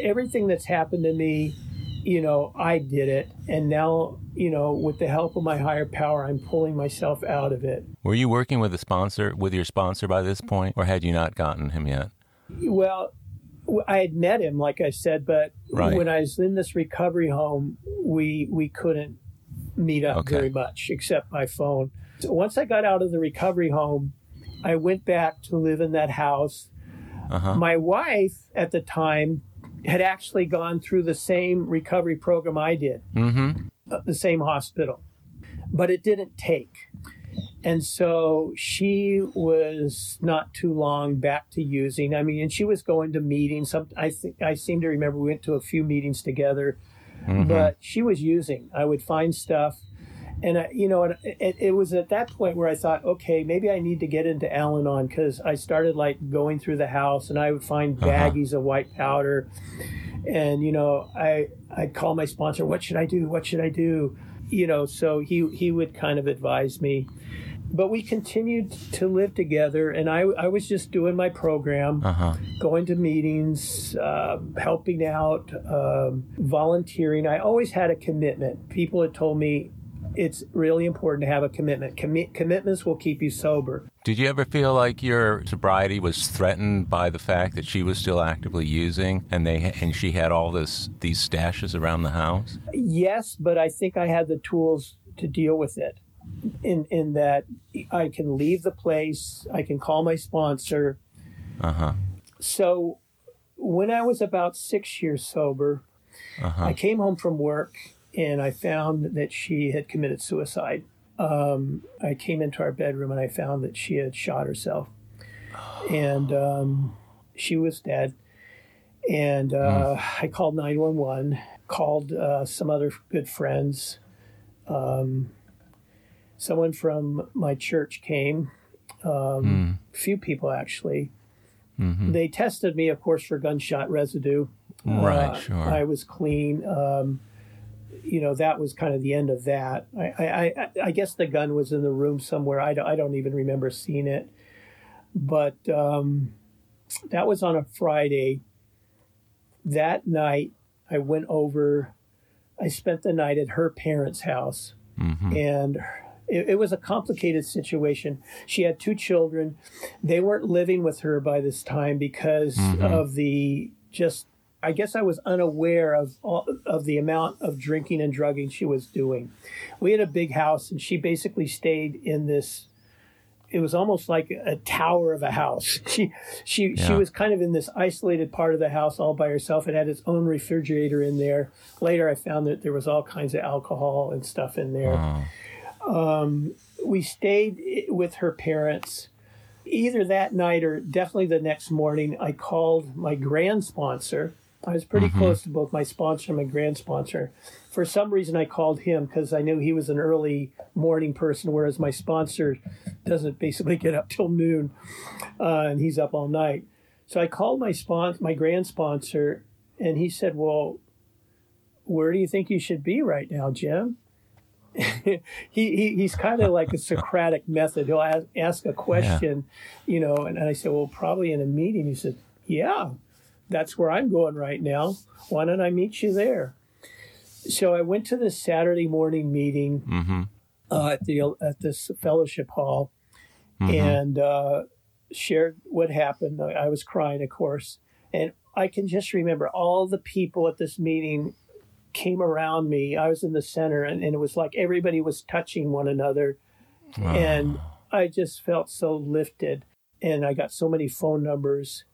everything that's happened to me, you know, I did it. And now, you know, with the help of my higher power, I'm pulling myself out of it. Were you working with a sponsor, with your sponsor by this point, or had you not gotten him yet? Well, I had met him, like I said, but Right. when I was in this recovery home, we we couldn't meet up Okay. very much except by phone. So once I got out of the recovery home, I went back to live in that house. Uh-huh. My wife at the time had actually gone through the same recovery program I did, Mm-hmm. the same hospital, but it didn't take. And so she was not too long back to using. I mean, and she was going to meetings. Some, I think I seem to remember we went to a few meetings together, Mm-hmm. but she was using. I would find stuff, and I, you know, it, it, it was at that point where I thought, okay, maybe I need to get into Al-Anon because I started like going through the house, and I would find Uh-huh. baggies of white powder, and you know, I I'd call my sponsor, what should I do? What should I do? You know, so he he would kind of advise me. But we continued to live together, and I, I was just doing my program Uh-huh. going to meetings, uh, helping out, um, volunteering. I always had a commitment. People had told me it's really important to have a commitment. Commi- commitments will keep you sober. Did you ever feel like your sobriety was threatened by the fact that she was still actively using, and they and she had all this these stashes around the house? Yes, but I think I had the tools to deal with it. In in that I can leave the place, I can call my sponsor. Uh huh. So when I was about six years sober, Uh-huh. I came home from work and I found that she had committed suicide. Um, I came into our bedroom and I found that she had shot herself, and [gasps] um, she was dead. And uh, I called nine one one, called uh, some other good friends. Um, someone from my church came. Um, A few people actually. They tested me, of course, for gunshot residue. Right. Uh, Sure. I was clean. Um, you know, that was kind of the end of that. I, I, I, I guess the gun was in the room somewhere. I don't, I don't even remember seeing it. But um, that was on a Friday. That night, I went over. I spent the night at her parents' house, Mhm. and it, it was a complicated situation. She had two children. They weren't living with her by this time because of the just I guess I was unaware of all, of the amount of drinking and drugging she was doing. We had a big house, and she basically stayed in this. It was almost like a tower of a house. [laughs] She she Yeah. she was kind of in this isolated part of the house all by herself. It had its own refrigerator in there. Later, I found that there was all kinds of alcohol and stuff in there Oh, we stayed with her parents either that night or definitely the next morning i called my grand sponsor i was pretty close to both my sponsor and my grand sponsor. For some reason i called him because i knew he was an early morning person whereas my sponsor doesn't basically get up till noon uh, and he's up all night. So i called my sponsor, my grand sponsor and he said well where do you think you should be right now jim? [laughs] He, he he's kind of like a Socratic method. He'll ask, ask a question, you know, and, I said, well, probably in a meeting. He said, yeah, that's where I'm going right now. Why don't I meet you there? So I went to this Saturday morning meeting mm-hmm. uh, at the at this fellowship hall, and uh, shared what happened. I, I was crying, of course, and I can just remember all the people at this meeting came around me. I was in the center, and, and it was like everybody was touching one another, and I just felt so lifted. And I got so many phone numbers.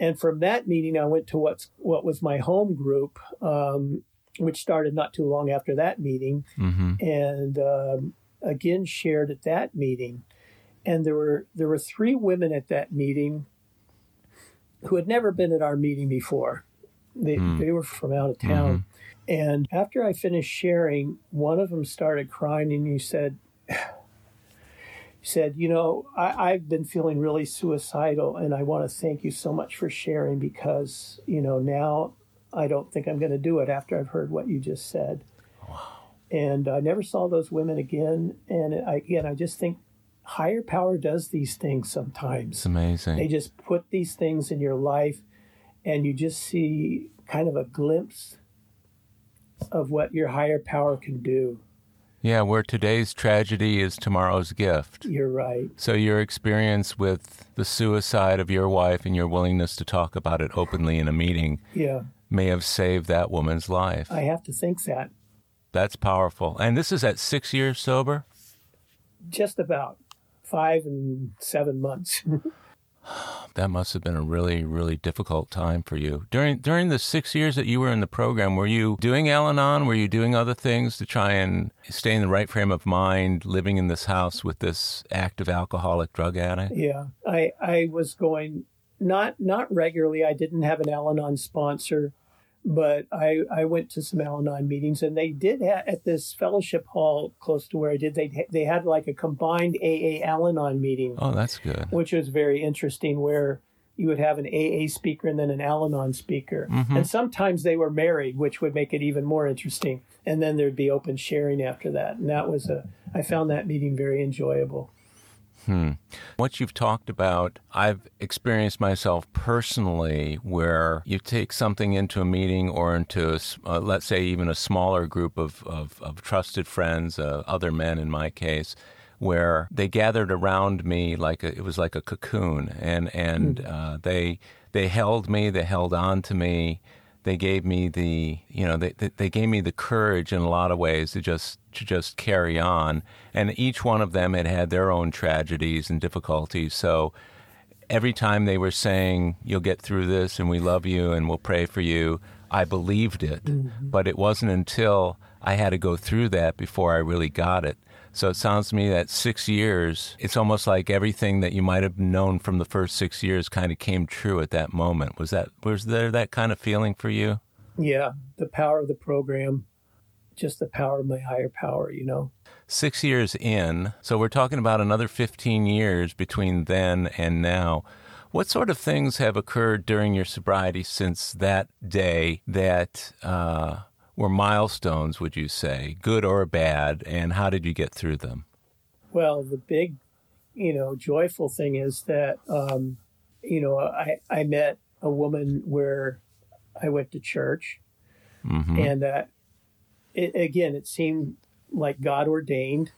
And from that meeting, I went to what's what was my home group, um, which started not too long after that meeting Mm-hmm. and um, again shared at that meeting. And there were there were three women at that meeting who had never been at our meeting before. They they were from out of town. And after I finished sharing, one of them started crying, and he said. Said, You know, I, I've been feeling really suicidal, and I want to thank you so much for sharing because, you know, now I don't think I'm going to do it after I've heard what you just said Wow. and I never saw those women again. And I, again, I just think higher power does these things sometimes. It's sometimes. amazing. They just put these things in your life, and you just see kind of a glimpse of what your higher power can do. Yeah, where today's tragedy is tomorrow's gift. You're right. So your experience with the suicide of your wife and your willingness to talk about it openly in a meeting Yeah, may have saved that woman's life. I have to think that. That's powerful. And this is at six years sober? Just about five and seven months. [laughs] That must have been a really, really difficult time for you. During during the six years that you were in the program, were you doing Al-Anon? Were you doing other things to try and stay in the right frame of mind, living in this house with this active alcoholic drug addict? Yeah, I I was going not not regularly. I didn't have an Al-Anon sponsor, but I I went to some Al-Anon meetings, and they did ha- at this fellowship hall close to where I did. They they had like a combined AA Al-Anon meeting, Oh, that's good. which was very interesting. Where you would have an AA speaker and then an Al-Anon speaker, mm-hmm. and sometimes they were married, which would make it even more interesting. And then there'd be open sharing after that, and that was a I found that meeting very enjoyable. What you've talked about, I've experienced myself personally where you take something into a meeting or into, a uh, let's say, even a smaller group of, of, of trusted friends, uh, other men in my case, where they gathered around me like a, it was like a cocoon and, and uh, they, they held me, they held on to me. They gave me the, you know, they, they gave me the courage in a lot of ways to just to just carry on. And each one of them had had their own tragedies and difficulties. So every time they were saying, You'll get through this and we love you and we'll pray for you, I believed it. Mm-hmm. But it wasn't until I had to go through that before I really got it. So it sounds to me that six years, it's almost like everything that you might have known from the first six years kind of came true at that moment. Was that was there that kind of feeling for you? Yeah, the power of the program, just the power of my higher power, you know. Six years in, so we're talking about another 15 years between then and now. What sort of things have occurred during your sobriety since that day that uh, were milestones, would you say, good or bad, and how did you get through them? Well, the big, you know, joyful thing is that, um, you know, I, I met a woman where I went to church hmm and that it, again, it seemed like God ordained.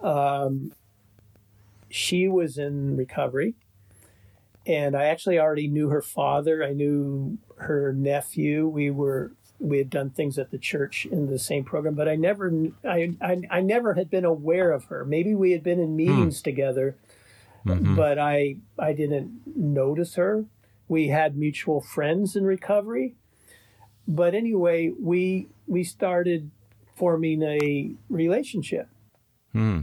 Um, she was in recovery and I actually already knew her father. I knew her nephew. We were we had done things at the church in the same program, but I never I I, I never had been aware of her. Maybe we had been in meetings together, Mhm. but I I didn't notice her. We had mutual friends in recovery, but anyway, we we started forming a relationship. Hmm.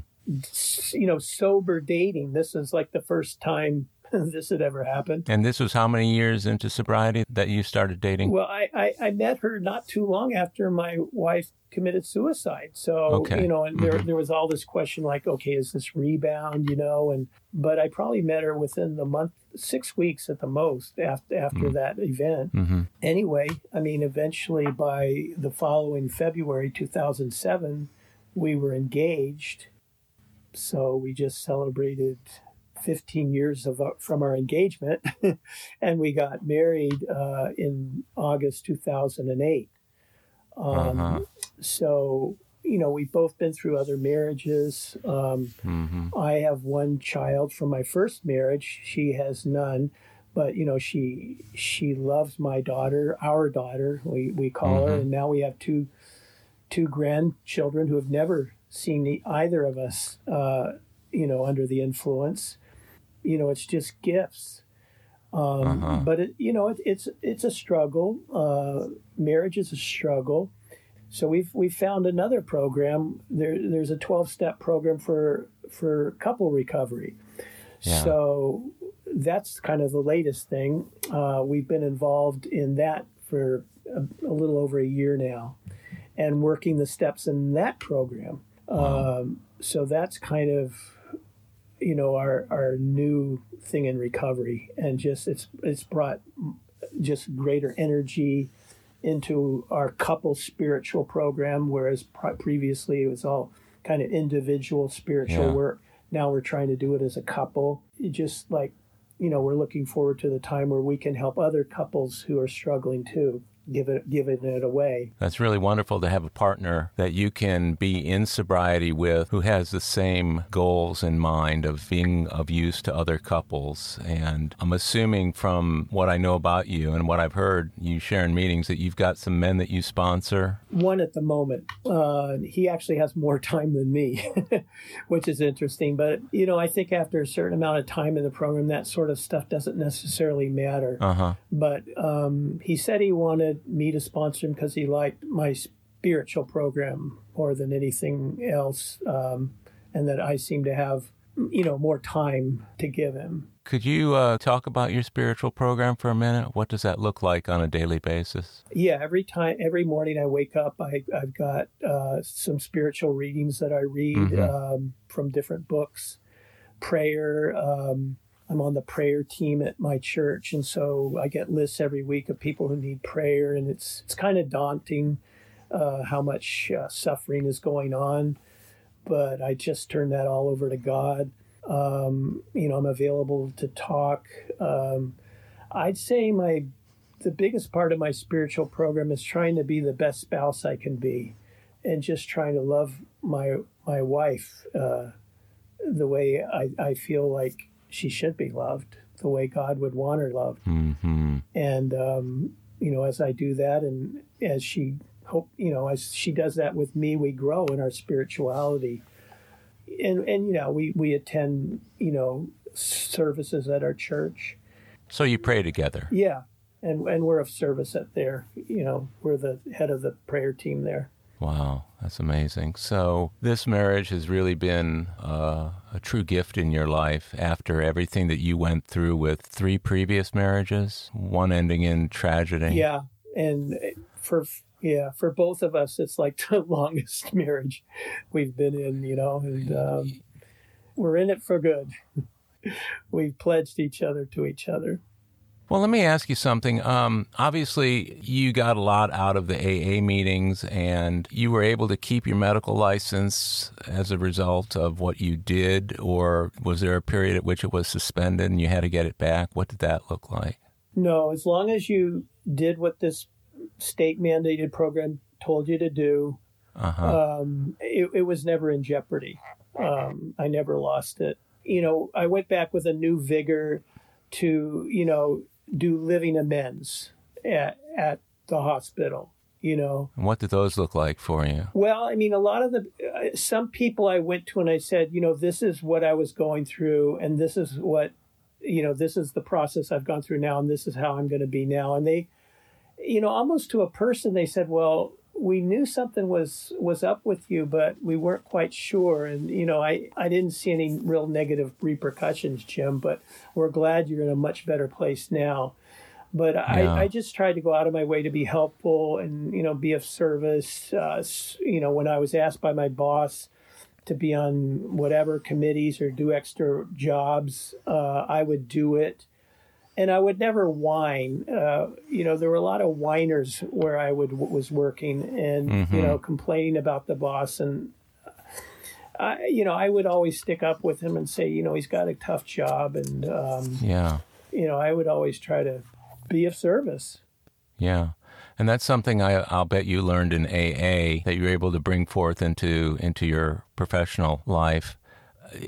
You know, sober dating. This is like the first time [laughs] this had ever happened. And this was how many years into sobriety that you started dating? Well, I, I, I met her not too long after my wife committed suicide. So, Okay. you know, and there, Mhm. there was all this question like, okay, is this rebound, you know? And, but I probably met her within the month, six weeks at the most after, after Mm. that event. hmm Anyway, I mean, eventually by the following February 2007, we were engaged. So we just celebrated 15 years of our, from our engagement, [laughs] and we got married uh, in August 2008. Um, Uh-huh. So you know, we've both been through other marriages. Um, hmm I have one child from my first marriage. She has none, but you know she she loves my daughter, our daughter. We we call her, Mhm. and now we have two two grandchildren who have never seen e- either of us. Uh, you know, under the influence. You know, it's just gifts. Um, Uh-huh. But it, you know, it, it's it's a struggle. Uh, marriage is a struggle. So we've we found another program. There, there's a 12 step program for for couple recovery. Yeah. So that's kind of the latest thing. Uh, we've been involved in that for a, a little over a year now, and working the steps in that program. Wow. Um, so that's kind of you know our our new thing in recovery, and just it's it's brought just greater energy into our couple spiritual program, whereas pre- previously it was all kind of individual spiritual Yeah. work. Now we're trying to do it as a couple. It just like, you know, we're looking forward to the time where we can help other couples who are struggling too, give it giving it away. That's really wonderful to have a partner that you can be in sobriety with who has the same goals in mind of being of use to other couples. And I'm assuming from what I know about you and what I've heard you share in meetings that you've got some men that you sponsor. One at the moment. Uh, he actually has more [laughs] time than me, [laughs] which is interesting. But, you know, I think after a certain amount of time in the program, that sort of stuff doesn't necessarily matter. Uh huh. but um, he said he wanted me to sponsor him because he liked my spiritual program more than anything else, um, and that I seemed to have, you know, more time to give him. Could you uh, talk about your spiritual program for a minute? What does that look like on a daily basis? Yeah, every time, every morning I wake up, I, I've got uh, some spiritual readings that I read Mhm. um, from different books, prayer. Um, I'm on the prayer team at my church, and so I get lists every week of people who need prayer, and it's it's kind of daunting uh, how much uh, suffering is going on. But I just turn that all over to God. Um, you know, I'm available to talk. Um, I'd say my the biggest part of my spiritual program is trying to be the best spouse I can be, and just trying to love my my wife uh, the way I, I feel like she should be loved, the way God would want her loved. hmm And um, you know, as I do that, and as she hope, you know, as she does that with me, we grow in our spirituality. And and you know, we we attend you know services at our church. So you pray together. Yeah, and and we're of service at there. You know, we're the head of the prayer team there. Wow, that's amazing. So, this marriage has really been uh, a true gift in your life after everything that you went through with three previous marriages, one ending in tragedy. Yeah, and for yeah for both of us, it's like [laughs] the longest marriage we've been in. You know, and um, we're in it for good. [laughs] We've pledged each other to each other. Well, let me ask you something. Um, obviously, you got a lot out of the AA meetings, and you were able to keep your medical license as a result of what you did, or was there a period at which it was suspended and you had to get it back? What did that look like? No, as long as you did what this state mandated program told you to do, Uh huh. um, it, it was never in jeopardy. Um, I never lost it. You know, I went back with a new vigor to you know do living amends at at the hospital you know? And what did those look like for you? Well i mean a lot of the uh, some people i went to and i said you know this is what i was going through and this is what you know this is the process i've gone through now and this is how i'm going to be now. And they you know almost to a person they said well we knew something was was up with you but we weren't quite sure. And you know i i didn't see any real negative repercussions jim but we're glad you're in a much better place now. But yeah. I, I just tried to go out of my way to be helpful and you know be of service uh, you know when i was asked by my boss to be on whatever committees or do extra jobs uh, i would do it and I would never whine. Uh, you know, there were a lot of whiners where I would was working, and mm-hmm. you know, complaining about the boss. And I, you know, I would always stick up with him and say, you know, he's got a tough job, and um, yeah, you know, I would always try to be of service. Yeah. And that's something I, I'll bet you learned in AA that you're able to bring forth into into your professional life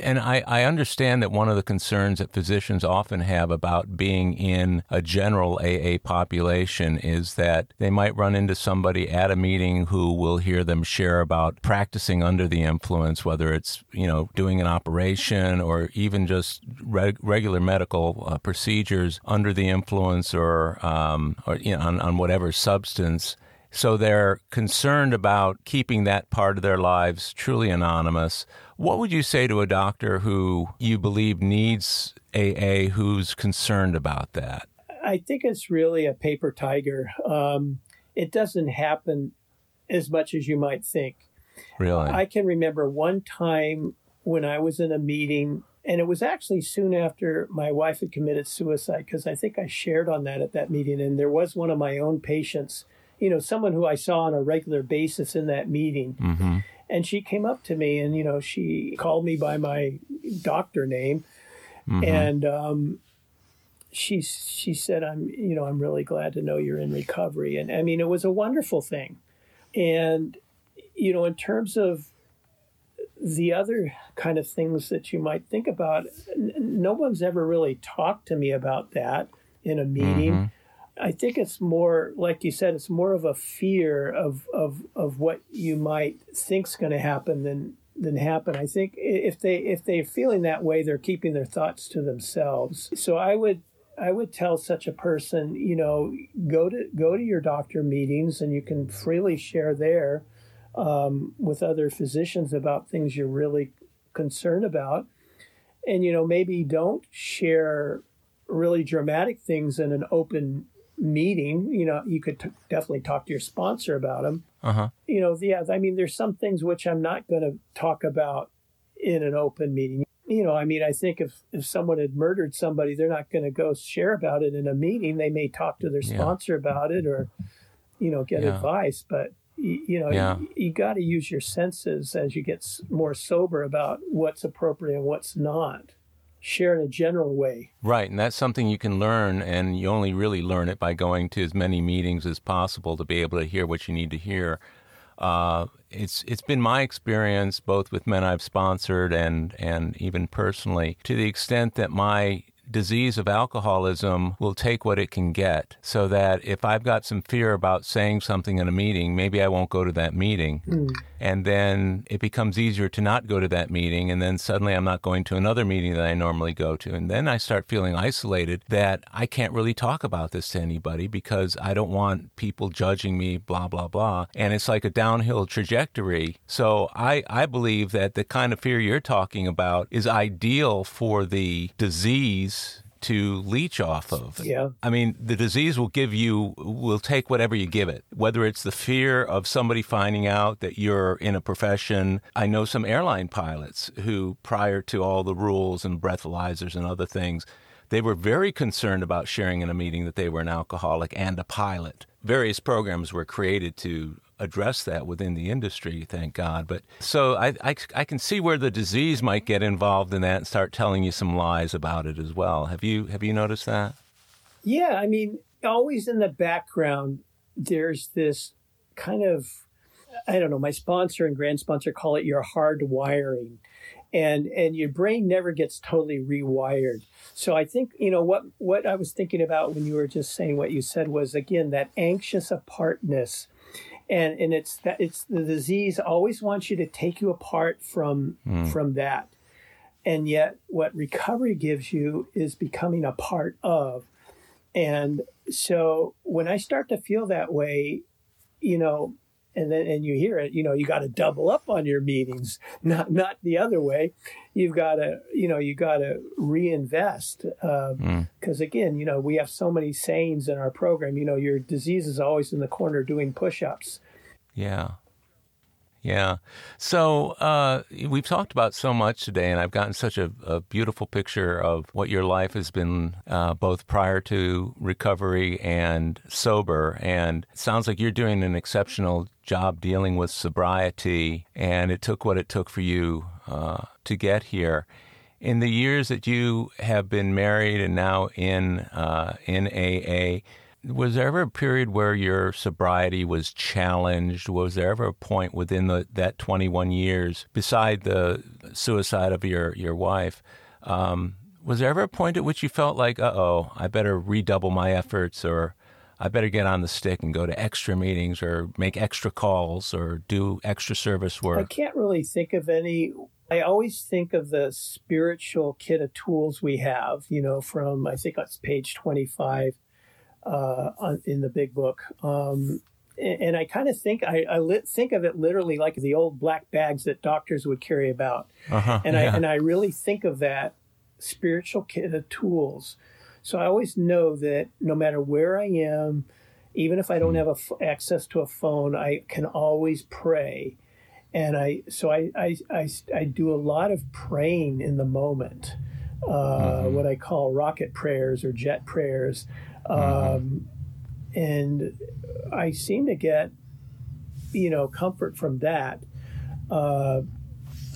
and I, I, understand that one of the concerns that physicians often have about being in a general AA population is that they might run into somebody at a meeting who will hear them share about practicing under the influence, whether it's you know doing an operation or even just reg- regular medical uh, procedures under the influence or um, or you know, on, on whatever substance. So they're concerned about keeping that part of their lives truly anonymous. What would you say to a doctor who you believe needs AA who's concerned about that? I think it's really a paper tiger. Um, it doesn't happen as much as you might think. Really? I can remember one time when I was in a meeting, and it was actually soon after my wife had committed suicide, because I think I shared on that at that meeting. And there was one of my own patients you know, someone who I saw on a regular basis in that meeting. Mm-hmm. And she came up to me and, you know, she called me by my doctor name. Mm-hmm. And um, she, she said, I'm, you know, I'm really glad to know you're in recovery. And I mean, it was a wonderful thing. And, you know, in terms of the other kind of things that you might think about, n- no one's ever really talked to me about that in a meeting. Mm-hmm. I think it's more like you said, it's more of a fear of of of what you might think's going to happen than than happen. I think if they if they're feeling that way, they're keeping their thoughts to themselves. So I would I would tell such a person, you know, go to go to your doctor meetings, and you can freely share there um, with other physicians about things you're really concerned about, and you know maybe don't share really dramatic things in an open meeting, you know, you could t- definitely talk to your sponsor about them. Uh-huh. You know, yeah, I mean, there's some things which I'm not going to talk about in an open meeting. You know, I mean, I think if, if someone had murdered somebody, they're not going to go share about it in a meeting. They may talk to their sponsor yeah. about it or, you know, get yeah. advice. But, you, you know, yeah. you, you got to use your senses as you get more sober about what's appropriate and what's not share in a general way. Right, and that's something you can learn, and you only really learn it by going to as many meetings as possible to be able to hear what you need to hear. Uh, it's it's been my experience both with men I've sponsored and and even personally to the extent that my disease of alcoholism will take what it can get. So that if I've got some fear about saying something in a meeting, maybe I won't go to that meeting. Mm. And then it becomes easier to not go to that meeting. And then suddenly I'm not going to another meeting that I normally go to. And then I start feeling isolated that I can't really talk about this to anybody because I don't want people judging me, blah, blah, blah. And it's like a downhill trajectory. So I, I believe that the kind of fear you're talking about is ideal for the disease to leech off of. Yeah. I mean, the disease will give you, will take whatever you give it, whether it's the fear of somebody finding out that you're in a profession. I know some airline pilots who, prior to all the rules and breathalyzers and other things, they were very concerned about sharing in a meeting that they were an alcoholic and a pilot. Various programs were created to address that within the industry, thank God. But so I, I, I, can see where the disease might get involved in that and start telling you some lies about it as well. Have you have you noticed that? Yeah, I mean, always in the background, there's this kind of I don't know. My sponsor and grand sponsor call it your hard wiring, and and your brain never gets totally rewired so i think you know what what i was thinking about when you were just saying what you said was again that anxious apartness and and it's that it's the disease always wants you to take you apart from mm. from that and yet what recovery gives you is becoming a part of and so when i start to feel that way you know and then and you hear it you know you got to double up on your meetings not not the other way. You've got to you know you got to reinvest because uh, mm. again you know we have so many sayings in our program. You know your disease is always in the corner doing push-ups. Yeah yeah. So uh, we've talked about so much today, and I've gotten such a, a beautiful picture of what your life has been uh, both prior to recovery and sober. And it sounds like you're doing an exceptional job dealing with sobriety, and it took what it took for you uh, to get here. In the years that you have been married and now in uh, in AA, was there ever a period where your sobriety was challenged? Was there ever a point within the, that 21 years, beside the suicide of your, your wife, um, was there ever a point at which you felt like, uh oh, I better redouble my efforts or I better get on the stick and go to extra meetings or make extra calls or do extra service work? I can't really think of any. I always think of the spiritual kit of tools we have, you know, from I think it's page 25 uh, in the big book. Um, and I kind of think I, I lit, think of it literally like the old black bags that doctors would carry about, uh-huh, and yeah. I and I really think of that spiritual kit of tools. So I always know that no matter where I am, even if I don't hmm. have a, access to a phone, I can always pray, and I so I I, I, I do a lot of praying in the moment, uh, mm-hmm. what I call rocket prayers or jet prayers. Mm-hmm. Um, and I seem to get, you know, comfort from that. Uh,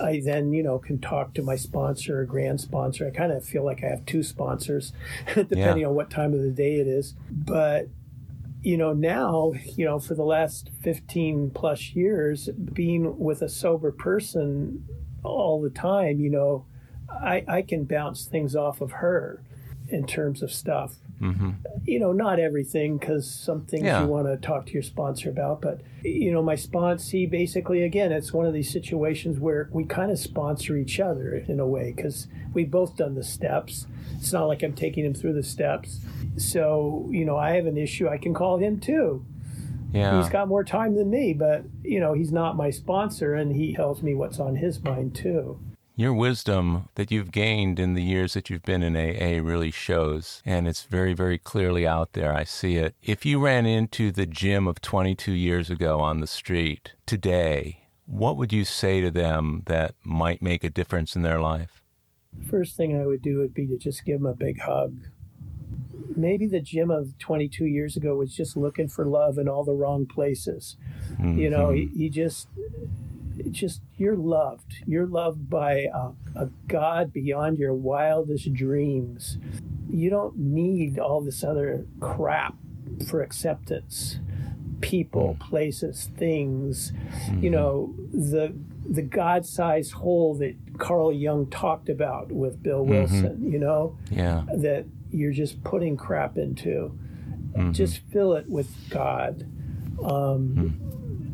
I then, you know, can talk to my sponsor or grand sponsor. I kind of feel like I have two sponsors, [laughs] depending yeah. on what time of the day it is. But, you know, now, you know, for the last 15 plus years, being with a sober person all the time, you know, I, I can bounce things off of her in terms of stuff. Mm-hmm. You know, not everything because some things yeah. you want to talk to your sponsor about. But, you know, my sponsee basically, again, it's one of these situations where we kind of sponsor each other in a way because we've both done the steps. It's not like I'm taking him through the steps. So, you know, I have an issue, I can call him too. Yeah. He's got more time than me, but, you know, he's not my sponsor and he tells me what's on his mind too. Your wisdom that you've gained in the years that you've been in AA really shows, and it's very, very clearly out there. I see it. If you ran into the Jim of 22 years ago on the street today, what would you say to them that might make a difference in their life? First thing I would do would be to just give them a big hug. Maybe the Jim of 22 years ago was just looking for love in all the wrong places. Mm-hmm. You know, he, he just just you're loved. You're loved by a, a, God beyond your wildest dreams. You don't need all this other crap for acceptance. People, mm. places, things. Mm-hmm. You know the the God-sized hole that Carl Jung talked about with Bill mm-hmm. Wilson. Mm-hmm. You know, yeah, that you're just putting crap into. Mm-hmm. Just fill it with God. Um,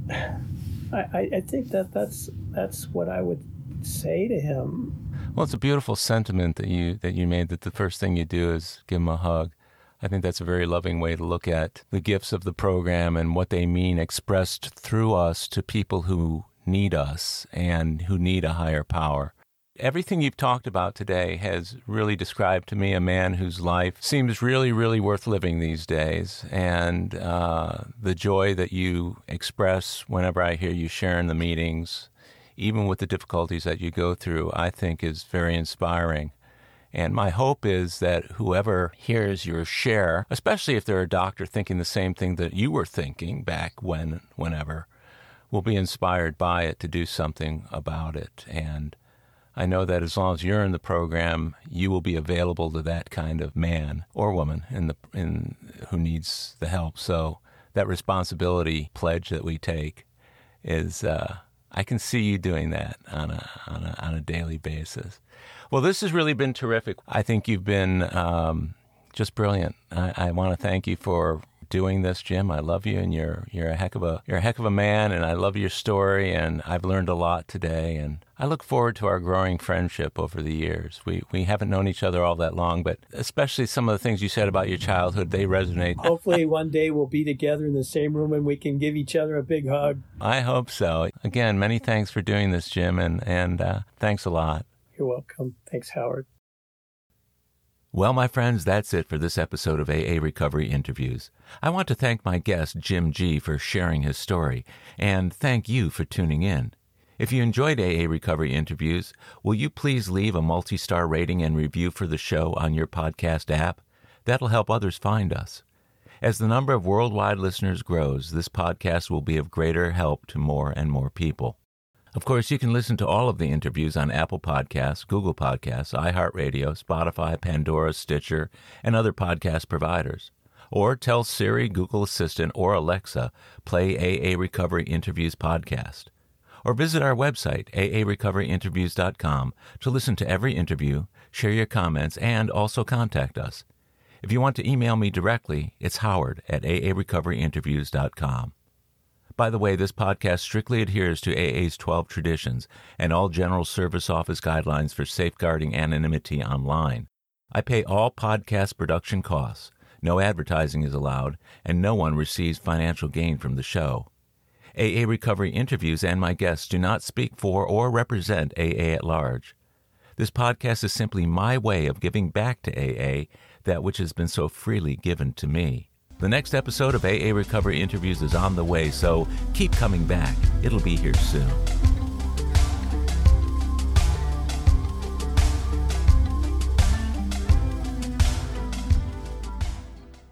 mm. I, I think that that's that's what I would say to him. Well, it's a beautiful sentiment that you that you made. That the first thing you do is give him a hug. I think that's a very loving way to look at the gifts of the program and what they mean expressed through us to people who need us and who need a higher power. Everything you've talked about today has really described to me a man whose life seems really, really worth living these days. And uh, the joy that you express whenever I hear you share in the meetings, even with the difficulties that you go through, I think is very inspiring. And my hope is that whoever hears your share, especially if they're a doctor thinking the same thing that you were thinking back when, whenever, will be inspired by it to do something about it. And I know that as long as you're in the program, you will be available to that kind of man or woman in the in who needs the help. So that responsibility pledge that we take is uh, I can see you doing that on a, on a, on a daily basis. Well, this has really been terrific. I think you've been um, just brilliant. I, I want to thank you for doing this, Jim. I love you, and you're you're a heck of a you're a heck of a man, and I love your story, and I've learned a lot today, and I look forward to our growing friendship over the years. We we haven't known each other all that long, but especially some of the things you said about your childhood, they resonate. Hopefully, one day we'll be together in the same room and we can give each other a big hug. I hope so. Again, many thanks for doing this, Jim, and and uh, thanks a lot. You're welcome. Thanks, Howard. Well, my friends, that's it for this episode of AA Recovery Interviews. I want to thank my guest, Jim G., for sharing his story, and thank you for tuning in. If you enjoyed AA Recovery Interviews, will you please leave a multi star rating and review for the show on your podcast app? That'll help others find us. As the number of worldwide listeners grows, this podcast will be of greater help to more and more people. Of course, you can listen to all of the interviews on Apple Podcasts, Google Podcasts, iHeartRadio, Spotify, Pandora, Stitcher, and other podcast providers. Or tell Siri, Google Assistant, or Alexa, play AA Recovery Interviews podcast. Or visit our website, aarecoveryinterviews.com, to listen to every interview, share your comments, and also contact us. If you want to email me directly, it's howard at aarecoveryinterviews.com. By the way, this podcast strictly adheres to AA's 12 traditions and all General Service Office guidelines for safeguarding anonymity online. I pay all podcast production costs. No advertising is allowed, and no one receives financial gain from the show. AA Recovery interviews and my guests do not speak for or represent AA at large. This podcast is simply my way of giving back to AA that which has been so freely given to me. The next episode of AA Recovery Interviews is on the way, so keep coming back. It'll be here soon.